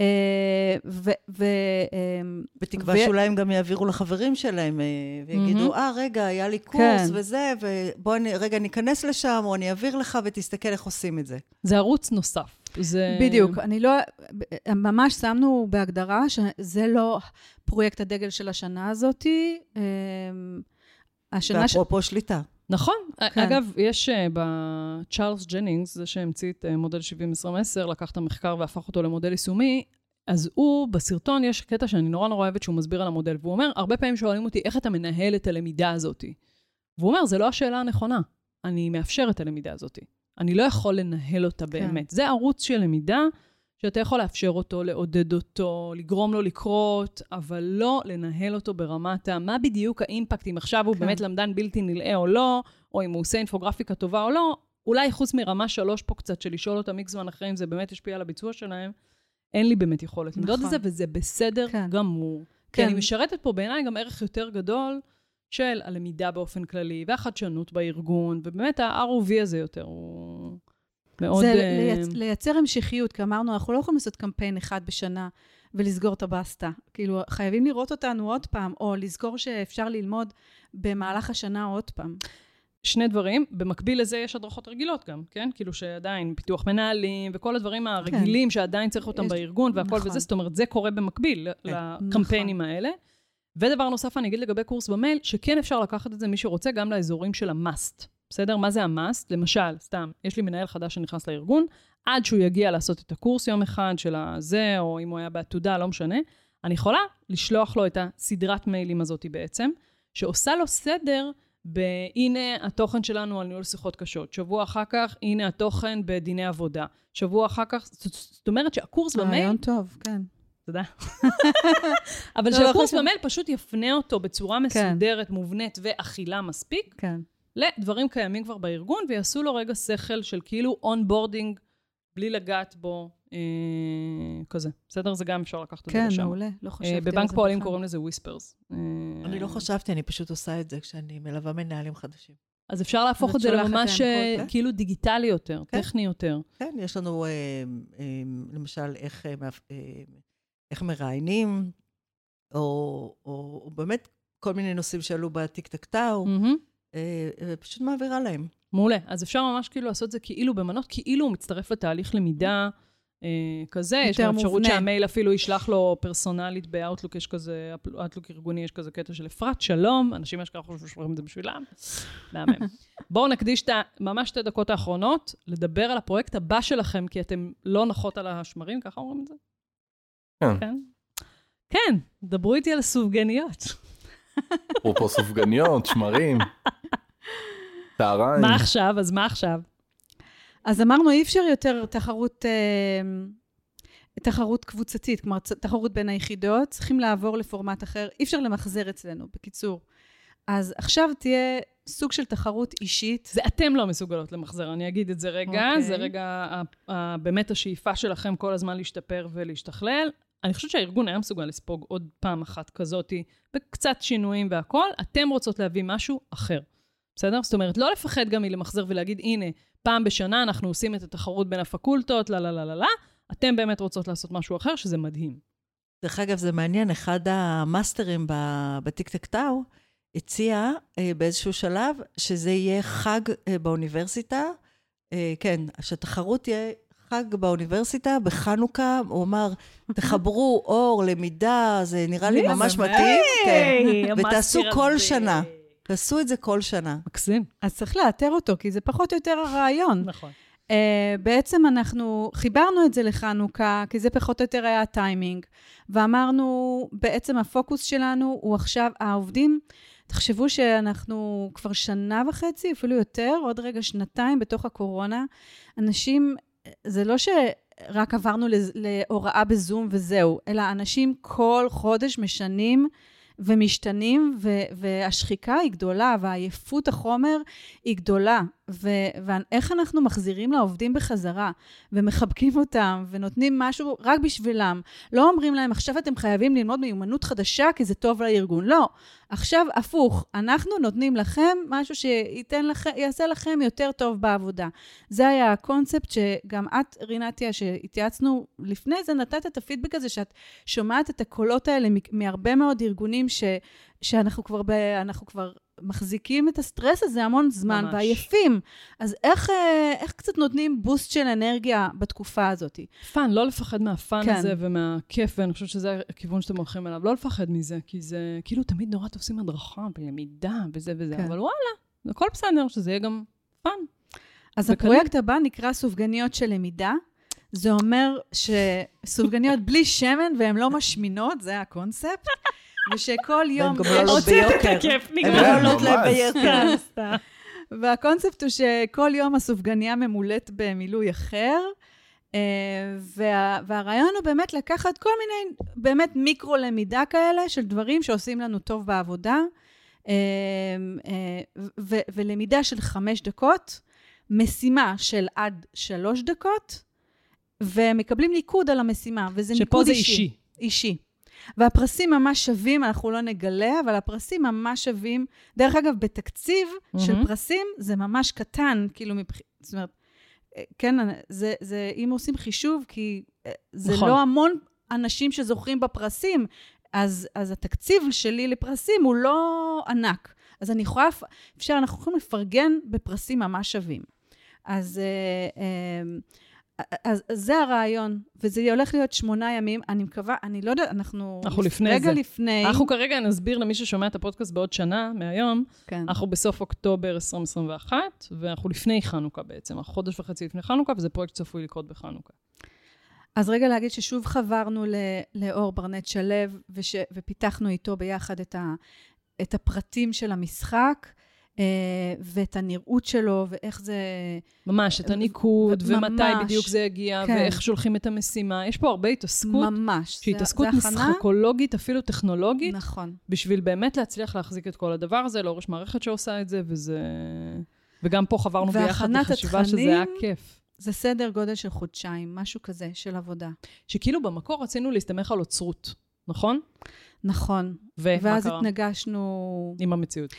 אה, ו... ו אה, בתקווה ו- שאולי הם גם יעבירו לחברים שלהם, אה, ויגידו, אה, רגע, היה לי קורס כן. וזה, ובוא אני, רגע ניכנס לשם, או אני אעביר לך ותסתכל איך עושים את זה. זה ערוץ נוסף. זה... בדיוק, אני לא, ממש שמנו בהגדרה שזה לא פרויקט הדגל של השנה הזאתי. אה, השנה ש... ואפרופו שליטה. נכון. כן. אגב, יש אה, בצ'ארלס ג'נינגס, זה שהמציא את אה, מודל 70-20-10, לקח את המחקר והפך אותו למודל יישומי, אז הוא, בסרטון יש קטע שאני נורא נורא אוהבת שהוא מסביר על המודל, והוא אומר, הרבה פעמים שואלים אותי, איך אתה מנהל את הלמידה הזאת? והוא אומר, זה לא השאלה הנכונה, אני מאפשר את הלמידה הזאת. אני לא יכול לנהל אותה באמת. זה ערוץ של למידה שאתה יכול לאפשר אותו, לעודד אותו, לגרום לו לקרות, אבל לא לנהל אותו ברמת ה... מה בדיוק ה impact, אם עכשיו הוא כן. באמת למדן בלתי נלאה או לא, או אם הוא עושה אינפוגרפיקה טובה או לא, אולי חוץ מרמה שלוש פה קצת, של לשאול אותם איקס זמן אחרי אם זה באמת ישפיע על הביצוע שלהם, אין לי באמת יכולת למדוד את נכון. זה, וזה בסדר כן. גמור. כי כן. אני משרתת פה בעיניי גם ערך יותר גדול של הלמידה באופן כללי, והחדשנות בארגון, ובאמת ה-ROV הזה יותר, הוא מאוד... זה אה, לייצ... לייצר המשכיות, כי אמרנו, אנחנו לא יכולים לעשות קמפיין אחד בשנה ולסגור את הבסטה. כאילו, חייבים לראות אותנו עוד פעם, או לזכור שאפשר ללמוד במהלך השנה עוד פעם. שני דברים, במקביל לזה יש הדרכות רגילות גם, כן? כאילו שעדיין פיתוח מנהלים וכל הדברים הרגילים שעדיין צריך אותם יש- בארגון והכל נכון. וזה, זאת אומרת, זה קורה במקביל כן. לקמפיינים האלה. ודבר נוסף, אני אגיד לגבי קורס במייל, שכן אפשר לקחת את זה, מי שרוצה, גם לאזורים של המאסט. בסדר? מה זה המאסט? למשל, סתם, יש לי מנהל חדש שנכנס לארגון, עד שהוא יגיע לעשות את הקורס יום אחד של הזה, או אם הוא היה בעתודה, לא משנה, אני יכולה לשלוח לו את הסדרת מיילים הזאת בעצם, שעושה לו סדר בהנה התוכן שלנו על ניהול שיחות קשות. שבוע אחר כך, הנה התוכן בדיני עבודה. שבוע אחר כך, זאת- אומרת שהקורס במייל, רעיון טוב, כן. תודה. [laughs] אבל לא, שהקורס חשוב. במייל פשוט יפנה אותו בצורה מסודרת, מובנית ואכילה מספיק, כן. לדברים קיימים כבר בארגון, ויעשו לו רגע שכל של כאילו onboarding, בלי לגעת בו, אה, כזה. בסדר? זה גם אפשר לקחת את כן, זה לשם. מעולה. לא חשבתי אה, על זה בבנק פועלים בכלל. קוראים לזה Whispers. אני לא חשבתי, אני פשוט עושה את זה כשאני מלווה מנהלים חדשים. אז אפשר להפוך את זה לממש אה, כן? כאילו דיגיטלי יותר, כן. טכני יותר. כן, יש לנו אה, אה, למשל איך, אה, אה, איך מראיינים, או, או, או באמת כל מיני נושאים שעלו ב tic tac toe, מהמם. אה, אה, פשוט מעבירה להם. מעולה. אז אפשר ממש כאילו לעשות את זה כאילו במנות, כאילו הוא מצטרף לתהליך למידה אה, כזה. יש גם אפשרות. שהמייל אפילו ישלח לו פרסונלית באאוטלוק, יש כזה, אאוטלוק ארגוני, יש כזה קטע של אפרת, שלום, אנשים אשכרה חושבים ששולחים את זה בשבילם. מהמם. [laughs] בואו נקדיש את ה- ממש שתי דקות האחרונות לדבר על הפרויקט הבא שלכם, כי אתם לא נחות על השמרים, ככה אומרים את זה? כן. כן. כן, דברו איתי על הסופגניות. אפרופו סופגניות, שמרים, טהריים. מה עכשיו? אז מה עכשיו? אז אמרנו, אי אפשר יותר תחרות, אה, תחרות קבוצתית, כלומר, תחרות בין היחידות, צריכים לעבור לפורמט אחר, אי אפשר למחזר אצלנו, בקיצור. אז עכשיו תהיה סוג של תחרות אישית. זה אתם לא מסוגלות למחזר, אני אגיד את זה רגע. אוקיי. זה רגע, באמת השאיפה שלכם כל הזמן להשתפר ולהשתכלל. אני חושבת שהארגון היה מסוגל לספוג עוד פעם אחת כזאתי, בקצת שינויים והכול. אתם רוצות להביא משהו אחר, בסדר? זאת אומרת, לא לפחד גם מלמחזר ולהגיד, הנה, פעם בשנה אנחנו עושים את התחרות בין הפקולטות, לה לה לה לה לה. אתם באמת רוצות לעשות משהו אחר, שזה מדהים. דרך אגב, זה מעניין, אחד המאסטרים בטיק טק טאו הציע אה, באיזשהו שלב שזה יהיה חג אה, באוניברסיטה. אה, כן, שהתחרות תהיה חג באוניברסיטה, בחנוכה, הוא אמר, תחברו אור, למידה, זה נראה לי ממש מתאים. כן. ותעשו כל שנה. תעשו את זה כל שנה. מקסים. אז צריך לאתר אותו, כי זה פחות או יותר הרעיון. נכון. Uh, בעצם אנחנו חיברנו את זה לחנוכה, כי זה פחות או יותר היה הטיימינג, ואמרנו, בעצם הפוקוס שלנו הוא עכשיו, העובדים, תחשבו שאנחנו כבר שנה וחצי, אפילו יותר, עוד רגע שנתיים בתוך הקורונה. אנשים, זה לא שרק עברנו להוראה בזום וזהו, אלא אנשים כל חודש משנים ומשתנים, ו- והשחיקה היא גדולה, והעייפות החומר היא גדולה. ו- ואיך אנחנו מחזירים לעובדים בחזרה, ומחבקים אותם, ונותנים משהו רק בשבילם. לא אומרים להם, עכשיו אתם חייבים ללמוד מיומנות חדשה, כי זה טוב לארגון. לא. עכשיו, הפוך, אנחנו נותנים לכם משהו שייתן לכם, יעשה לכם יותר טוב בעבודה. זה היה הקונספט שגם את, רינתיה, שהתייעצנו לפני זה, נתת את הפידבק הזה, שאת שומעת את הקולות האלה מהרבה מאוד ארגונים ש, שאנחנו כבר, ב, אנחנו כבר מחזיקים את הסטרס הזה המון זמן, ממש. ועייפים. אז איך, אה, איך קצת נותנים boost של אנרגיה בתקופה הזאת? fun, לא לפחד מה fun כן. הזה ומהכיף, ואני חושבת שזה הכיוון שאתם הולכים אליו. לא לפחד מזה, כי זה כאילו תמיד נורא תופסים הדרכה ולמידה וזה וזה, כן. אבל וואלה, הכל בסדר, שזה יהיה גם fun. אז בקלות. הפרויקט הבא נקרא סופגניות של למידה. זה אומר שסופגניות בלי שמן והן לא משמינות, זה הקונספט. ושכל יום... גם לא ביוקר. הכיף, הן לא עולות להם. ביוקר. והקונספט הוא שכל יום הסופגניה ממולאת במילוי אחר. אה, וה, והרעיון הוא באמת לקחת כל מיני, באמת מיקרו-למידה כאלה של דברים שעושים לנו טוב בעבודה, אה, אה, ו, ולמידה של חמש דקות, משימה של עד שלוש דקות, ומקבלים ניקוד על המשימה, וזה שפה ניקוד זה אישי. אישי. והפרסים ממש שווים, אנחנו לא נגלה, אבל הפרסים ממש שווים. דרך אגב, בתקציב של מהמם. פרסים זה ממש קטן, כאילו מבח... זאת אומרת, אה, כן, זה, זה, אם עושים חישוב, כי אה, זה נכון. לא המון אנשים שזוכים בפרסים, אז, אז התקציב שלי לפרסים הוא לא ענק. אז אני יכולה, אפשר, אנחנו יכולים לפרגן בפרסים ממש שווים. אז, אה, אה, אז, זה הרעיון, וזה הולך להיות שמונה ימים. אני מקווה, אני לא יודעת, אנחנו... אנחנו לפני רגע זה. לפני. אנחנו כרגע נסביר למי ששומע את הפודקאסט בעוד שנה מהיום, כן. אנחנו בסוף אוקטובר 2021, ואנחנו לפני חנוכה בעצם, אנחנו חודש וחצי לפני חנוכה, וזה פרויקט צפוי לקרות בחנוכה. אז רגע להגיד ששוב חברנו ל- לאור ברנט שלו, וש, ופיתחנו איתו ביחד את, ה, את הפרטים של המשחק. אה, ואת הנראות שלו, ואיך זה... ממש, את הניקוד, ו- ומתי ממש. בדיוק זה יגיע, כן. ואיך שולחים את המשימה. יש פה הרבה התעסקות, ממש. שהיא התעסקות משחקולוגית, אפילו טכנולוגית, נכון. בשביל באמת להצליח להחזיק את כל הדבר הזה, לאור יש מערכת שעושה את זה, וזה... וגם פה חברנו ביחד והכנת לחשיבה שזה היה כיף. זה סדר גודל של חודשיים, משהו כזה, של עבודה. שכאילו במקור רצינו להסתמך על אוצרות, נכון? נכון. ואז קרה? התנגשנו... עם המציאות.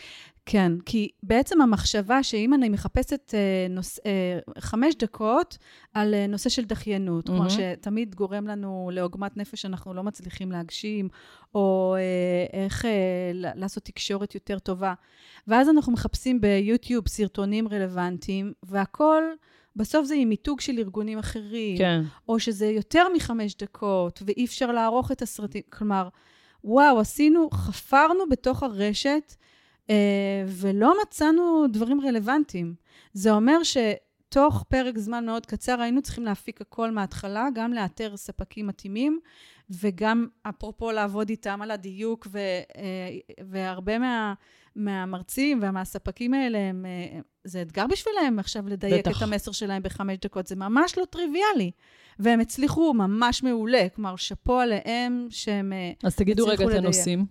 כן, כי בעצם המחשבה שאם אני מחפשת אה, נוס, אה, חמש דקות על אה, נושא של דחיינות, כלומר מהמם. שתמיד גורם לנו לעוגמת נפש שאנחנו לא מצליחים להגשים, או אה, איך אה, לעשות תקשורת יותר טובה. ואז אנחנו מחפשים ביוטיוב סרטונים רלוונטיים, והכל, בסוף זה עם מיתוג של ארגונים אחרים, כן. או שזה יותר מחמש דקות, ואי אפשר לערוך את הסרטים. כלומר, וואו, עשינו, חפרנו בתוך הרשת, אה, ולא מצאנו דברים רלוונטיים. זה אומר שתוך פרק זמן מאוד קצר היינו צריכים להפיק הכל מההתחלה, גם לאתר ספקים מתאימים, וגם, אפרופו, לעבוד איתם על הדיוק, ו, אה, והרבה מה, מהמרצים ומהספקים האלה, הם, אה, זה אתגר בשבילם עכשיו לדייק בטח. את המסר שלהם בחמש דקות. זה ממש לא טריוויאלי. והם הצליחו ממש מעולה, כלומר, שאפו עליהם שהם... אה, אז תגידו רגע הצליחו את לדייק. הנושאים.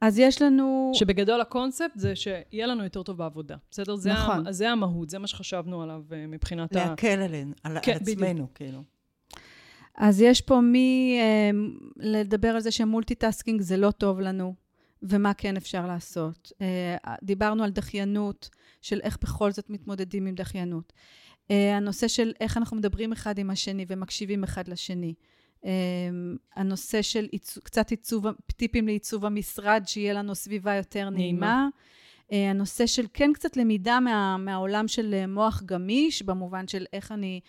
אז יש לנו... שבגדול הקונספט זה שיהיה לנו יותר טוב בעבודה. בסדר? זה, נכון. ה, זה המהות, זה מה שחשבנו עליו אה, מבחינת ה... להקל עליהן, על כן, על עצמנו, כאילו. אז יש פה מי... אה, לדבר על זה ש multitasking זה לא טוב לנו, ומה כן אפשר לעשות. אה, דיברנו על דחיינות, של איך בכל זאת מתמודדים עם דחיינות. אה, הנושא של איך אנחנו מדברים אחד עם השני ומקשיבים אחד לשני. אה, הנושא של קצת עיצוב, טיפים לעיצוב המשרד, שיהיה לנו סביבה יותר נעימה. נעימה. הנושא של כן קצת למידה מה, מהעולם של מוח גמיש, במובן של איך אני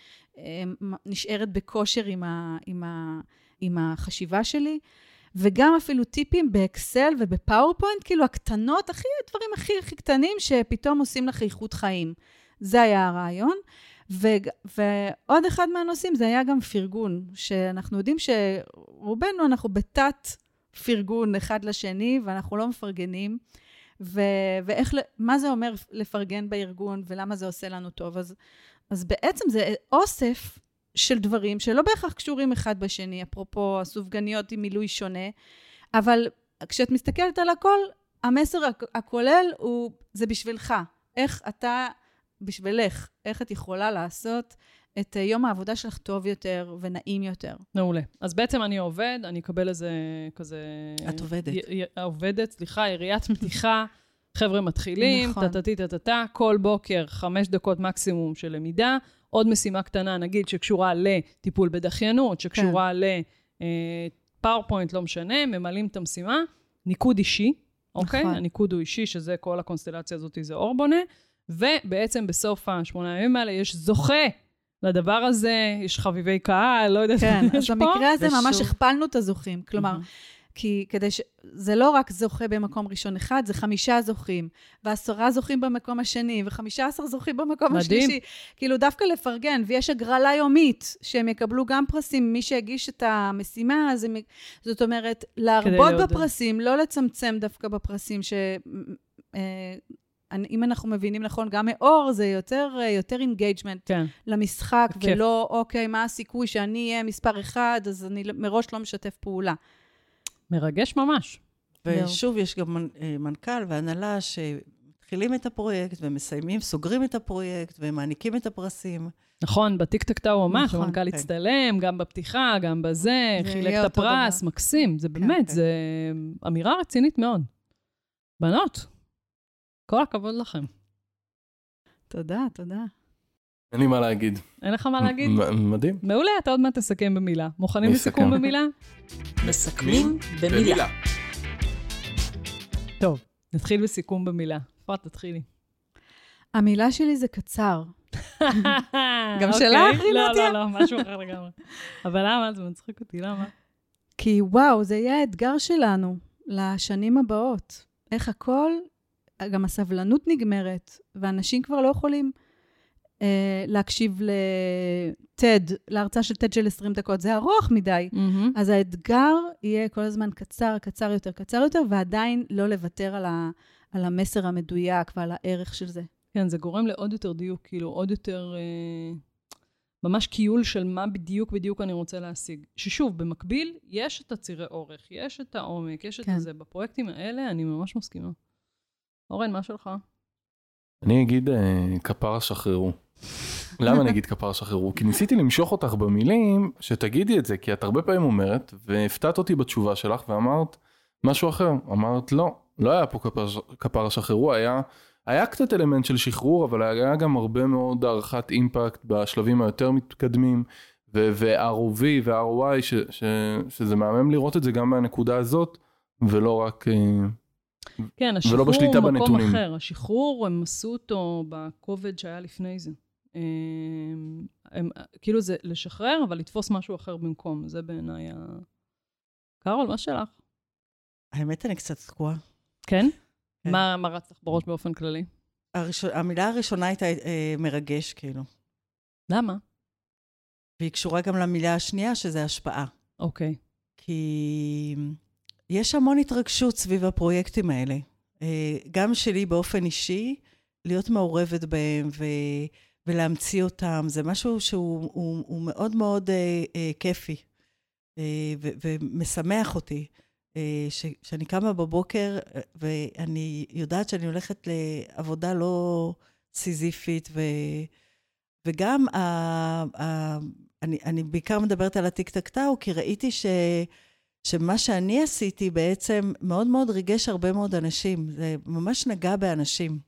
נשארת בכושר עם, ה, עם, ה, עם החשיבה שלי, וגם אפילו טיפים באקסל ובפאורפוינט, כאילו הקטנות, הכי, הדברים הכי הכי קטנים, שפתאום עושים לך איכות חיים. זה היה הרעיון. ו, ועוד אחד מהנושאים זה היה גם פרגון, שאנחנו יודעים שרובנו אנחנו בתת פרגון אחד לשני, ואנחנו לא מפרגנים. ו- ואיך, מה זה אומר לפרגן בארגון ולמה זה עושה לנו טוב. אז, אז בעצם זה אוסף של דברים שלא בהכרח קשורים אחד בשני, אפרופו הסופגניות עם מילוי שונה, אבל כשאת מסתכלת על הכל, המסר הכ- הכולל הוא, זה בשבילך. איך אתה, בשבילך, איך את יכולה לעשות את אה, יום העבודה שלך טוב יותר ונעים יותר. מעולה. אז בעצם אני עובד, אני אקבל איזה כזה... את עובדת. י- י- עובדת, סליחה, יריית [laughs] פתיחה, חבר'ה מתחילים, נכון. טה-טה-טי טה-טה-טה, כל בוקר חמש דקות מקסימום של למידה, עוד משימה קטנה, נגיד, שקשורה לטיפול בדחיינות, שקשורה לפאורפוינט, לא משנה, ממלאים את המשימה, ניקוד אישי, אוקיי? נכון. הניקוד הוא אישי, שזה כל הקונסטלציה הזאת, זה אור בונה, ובעצם בסוף השמונה ימים האלה יש זוכה לדבר הזה, יש חביבי קהל, לא יודעת כן, מה אז יש פה. במקרה הזה ממש ושוב- הכפלנו את הזוכים. כלומר, כי כדי ש... זה לא רק זוכה במקום ראשון אחד, זה חמישה זוכים, ועשרה זוכים במקום השני, וחמישה עשר זוכים במקום מדהים. השלישי. כאילו, דווקא לפרגן, ויש הגרלה יומית, שהם יקבלו גם פרסים, מי שהגיש את המשימה, אז הם... זאת אומרת, להרבות. בפרסים, לא לצמצם דווקא בפרסים, ש... אה, אם אנחנו מבינים נכון, גם מאור זה יותר, אה, יותר engagement כן, למשחק, בכיף. ולא, אוקיי, מה הסיכוי שאני אהיה מספר אחד, אז אני מראש לא משתף פעולה. מרגש ממש. ושוב, יש גם אה, מנכ"ל והנהלה שמתחילים את הפרויקט ומסיימים, סוגרים את הפרויקט ומעניקים את הפרסים. נכון, בטיק-טק טאו ממש, נכון, המנכ"ל כן. הצטלם, גם בפתיחה, גם בזה, זה חילק את הפרס, דבר. מקסים, זה באמת, כן. זה אמירה רצינית מאוד. בנות, כל הכבוד לכם. תודה, תודה. אין לי מה להגיד. אין לך מה להגיד? מדהים. מעולה, אתה עוד מעט תסכם במילה. מוכנים לסיכום. במילה? מסכמים במילה. טוב, נתחיל בסיכום במילה. אפרת, תתחילי. המילה שלי זה קצר. [laughs] גם אוקיי. שלך, רינה לא? לא, לא, משהו אחר לגמרי. אבל למה? זה מצחיק אותי, למה? כי וואו, זה יהיה האתגר שלנו לשנים הבאות. איך הכל, גם הסבלנות נגמרת, ואנשים כבר לא יכולים להקשיב לטד, להרצאה של טד של 20 דקות. זה ארוך מדי. אז האתגר יהיה כל הזמן קצר, קצר יותר, קצר יותר, ועדיין לא לוותר על, ה, על המסר המדויק ועל הערך של זה. כן, זה גורם לעוד יותר דיוק, כאילו עוד יותר... אה, ממש קיול של מה בדיוק בדיוק אני רוצה להשיג. ששוב, במקביל, יש את הצירי אורך, יש את העומק, יש כן. את זה. בפרויקטים האלה אני ממש מסכימה. אורן, מה שלך? אני אגיד אה, כפרה שחררו. למה אני אגיד כפרה שחררו? כי ניסיתי למשוך אותך במילים שתגידי את זה, כי את הרבה פעמים אומרת, והפתעת אותי בתשובה שלך ואמרת משהו אחר. אמרת לא, לא היה פה כפרה, כפרה שחררו, היה, היה קצת אלמנט של שחרור, אבל היה גם הרבה מאוד הערכת אימפקט בשלבים היותר מתקדמים, ו-ROV ו-ROI, ש- ש- שזה מהמם לראות את זה גם מהנקודה הזאת, ולא רק... אה, כן, השחרור הוא מקום בנתונים. אחר. השחרור, הם עשו אותו בכובד שהיה לפני זה. הם, הם, כאילו זה לשחרר, אבל לתפוס משהו אחר במקום. זה בעיניי ה... קרול, מה שלך? האמת, אני קצת תקועה. כן? כן. מה, מה רץ לך בראש באופן כללי? הראשון, המילה הראשונה הייתה אה, מרגש, כאילו. למה? והיא קשורה גם למילה השנייה, שזה השפעה. אוקיי. כי יש המון התרגשות סביב הפרויקטים האלה. אה, גם שלי באופן אישי, להיות מעורבת בהם ו... ולהמציא אותם, זה משהו שהוא הוא, הוא מאוד מאוד אה, אה, כיפי אה, ו- ומשמח אותי. אה, ש- שאני קמה בבוקר אה, ואני יודעת שאני הולכת לעבודה לא סיזיפית, ו... וגם ה... ה... אני, אני בעיקר מדברת על הטיק טק טאו, כי ראיתי ש... שמה שאני עשיתי בעצם מאוד מאוד ריגש הרבה מאוד אנשים. זה ממש נגע באנשים.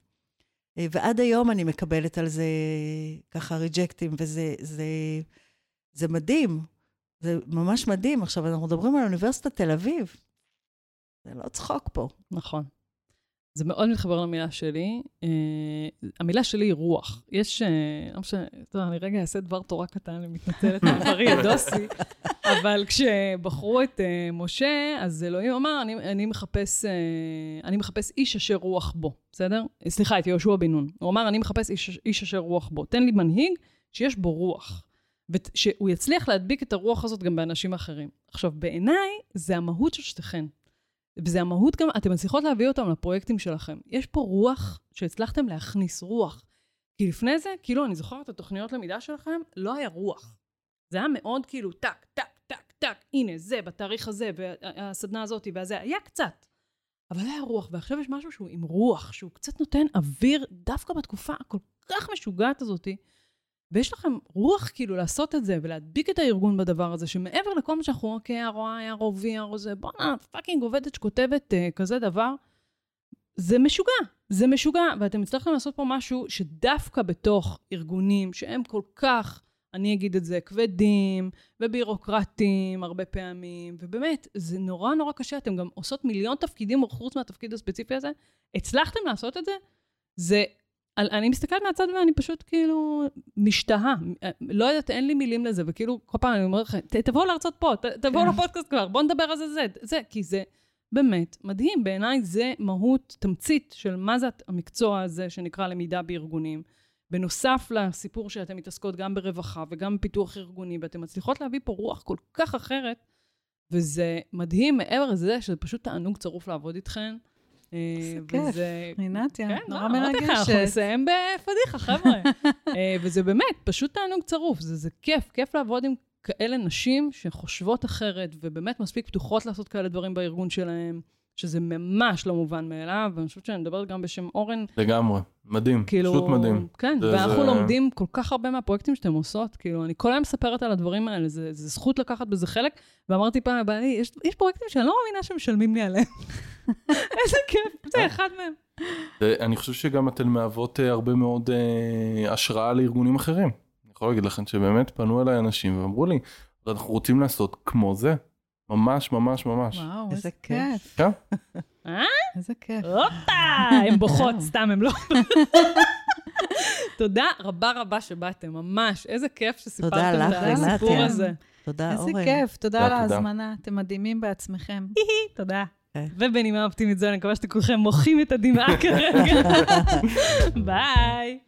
אה, ועד היום אני מקבלת על זה ככה ריג'קטים, וזה זה, זה מדהים. זה ממש מדהים. עכשיו, אנחנו מדברים על אוניברסיטת תל אביב. זה לא צחוק פה. נכון. זה מאוד מתחבר למילה שלי. Uh, המילה שלי היא רוח. יש, uh, לא משנה, אתה יודע, אני רגע אעשה דבר תורה קטן, אני מתנצלת על דברי הדוסי, [laughs] אבל כשבחרו את uh, משה, אז אלוהים אמר, אני, אני, מחפש, uh, אני מחפש איש אשר רוח בו, בסדר? סליחה, את יהושע בן נון. הוא אמר, אני מחפש איש, איש אשר רוח בו. תן לי מנהיג שיש בו רוח. ושהוא יצליח להדביק את הרוח הזאת גם באנשים אחרים. עכשיו, בעיניי, זה המהות של שתיכן. וזה המהות גם, אתם מצליחות להביא אותם לפרויקטים שלכם. יש פה רוח שהצלחתם להכניס רוח. כי לפני זה, כאילו, אני זוכרת את התוכניות למידה שלכם, לא היה רוח. זה היה מאוד כאילו טק, טק, טק, טק, הנה, זה, בתאריך הזה, והסדנה הזאת, והזה, היה קצת. אבל היה רוח, ועכשיו יש משהו שהוא עם רוח, שהוא קצת נותן אוויר, דווקא בתקופה הכל כך משוגעת הזאתי, ויש לכם רוח כאילו לעשות את זה ולהדביק את הארגון בדבר הזה, שמעבר לכל מה שאנחנו אוקיי, ROI, RO זה, בואנה, fucking עובדת שכותבת אה, כזה דבר, זה משוגע, זה משוגע, ואתם הצלחתם לעשות פה משהו שדווקא בתוך ארגונים שהם כל כך, אני אגיד את זה, כבדים ובירוקרטיים הרבה פעמים, ובאמת, זה נורא נורא קשה, אתם גם עושות מיליון תפקידים חוץ מהתפקיד הספציפי הזה, הצלחתם לעשות את זה, זה אני מסתכלת מהצד ואני פשוט כאילו משתהה. לא יודעת, אין לי מילים לזה, וכאילו כל פעם אני אומרת לכם, תבואו להרצות פה, תבואו כן. לפודקאסט כבר, בואו נדבר על זה, זה, זה, כי זה באמת מדהים. בעיניי זה מהות, תמצית של מה זה המקצוע הזה שנקרא למידה בארגונים. בנוסף לסיפור שאתן מתעסקות גם ברווחה וגם בפיתוח ארגוני, ואתן מצליחות להביא פה רוח כל כך אחרת, וזה מדהים מעבר לזה שזה פשוט תענוג צרוף לעבוד איתכן. איזה אה, כיף. וזה- רינתיה, כן, נורא לא, אמרתי לך, אנחנו מרגשת. נסיים בפדיחה, חבר'ה. [laughs] אה, וזה באמת, פשוט תענוג צרוף. זה, זה כיף, כיף לעבוד עם כאלה נשים שחושבות אחרת, ובאמת מספיק פתוחות לעשות כאלה דברים בארגון שלהם, שזה ממש לא מובן מאליו, ואני חושבת שאני מדברת גם בשם אורן, לגמרי, מדהים, כאילו... פשוט מדהים. כן, זה- ואנחנו זה- לומדים כל כך הרבה מהפרויקטים שאתם עושות, כאילו, אני כל היום מספרת על הדברים האלה, זה, זה זכות לקחת בזה חלק, ואמרתי פעם לבעלי, יש, יש פרויקטים שאני לא מאמינה שמשלמים לי עליהם. [laughs] איזה כיף, זה אחד מהם. ואני חושב שגם אתן מהוות אה, הרבה מאוד אה, השראה לארגונים אחרים. אני יכול להגיד לכם שבאמת פנו אליי אנשים ואמרו לי, אנחנו רוצים לעשות כמו זה. ממש ממש ממש. וואו, איזה איזה כיף. כן? אה? איזה כיף. הופה! הן בוכות, [laughs] סתם, הן לא... תודה רבה רבה שבאתם, ממש. איזה כיף שסיפרתם תודה לך, את הסיפור. הזה. תודה, איזה אורן. כיף, תודה על. ההזמנה, אתם מדהימים בעצמכם. [laughs] תודה. כן. ובנימה אופטימית זו, אני מקווה שאתם כולכם מוחים את הדמעה כרגע. [laughs] ביי.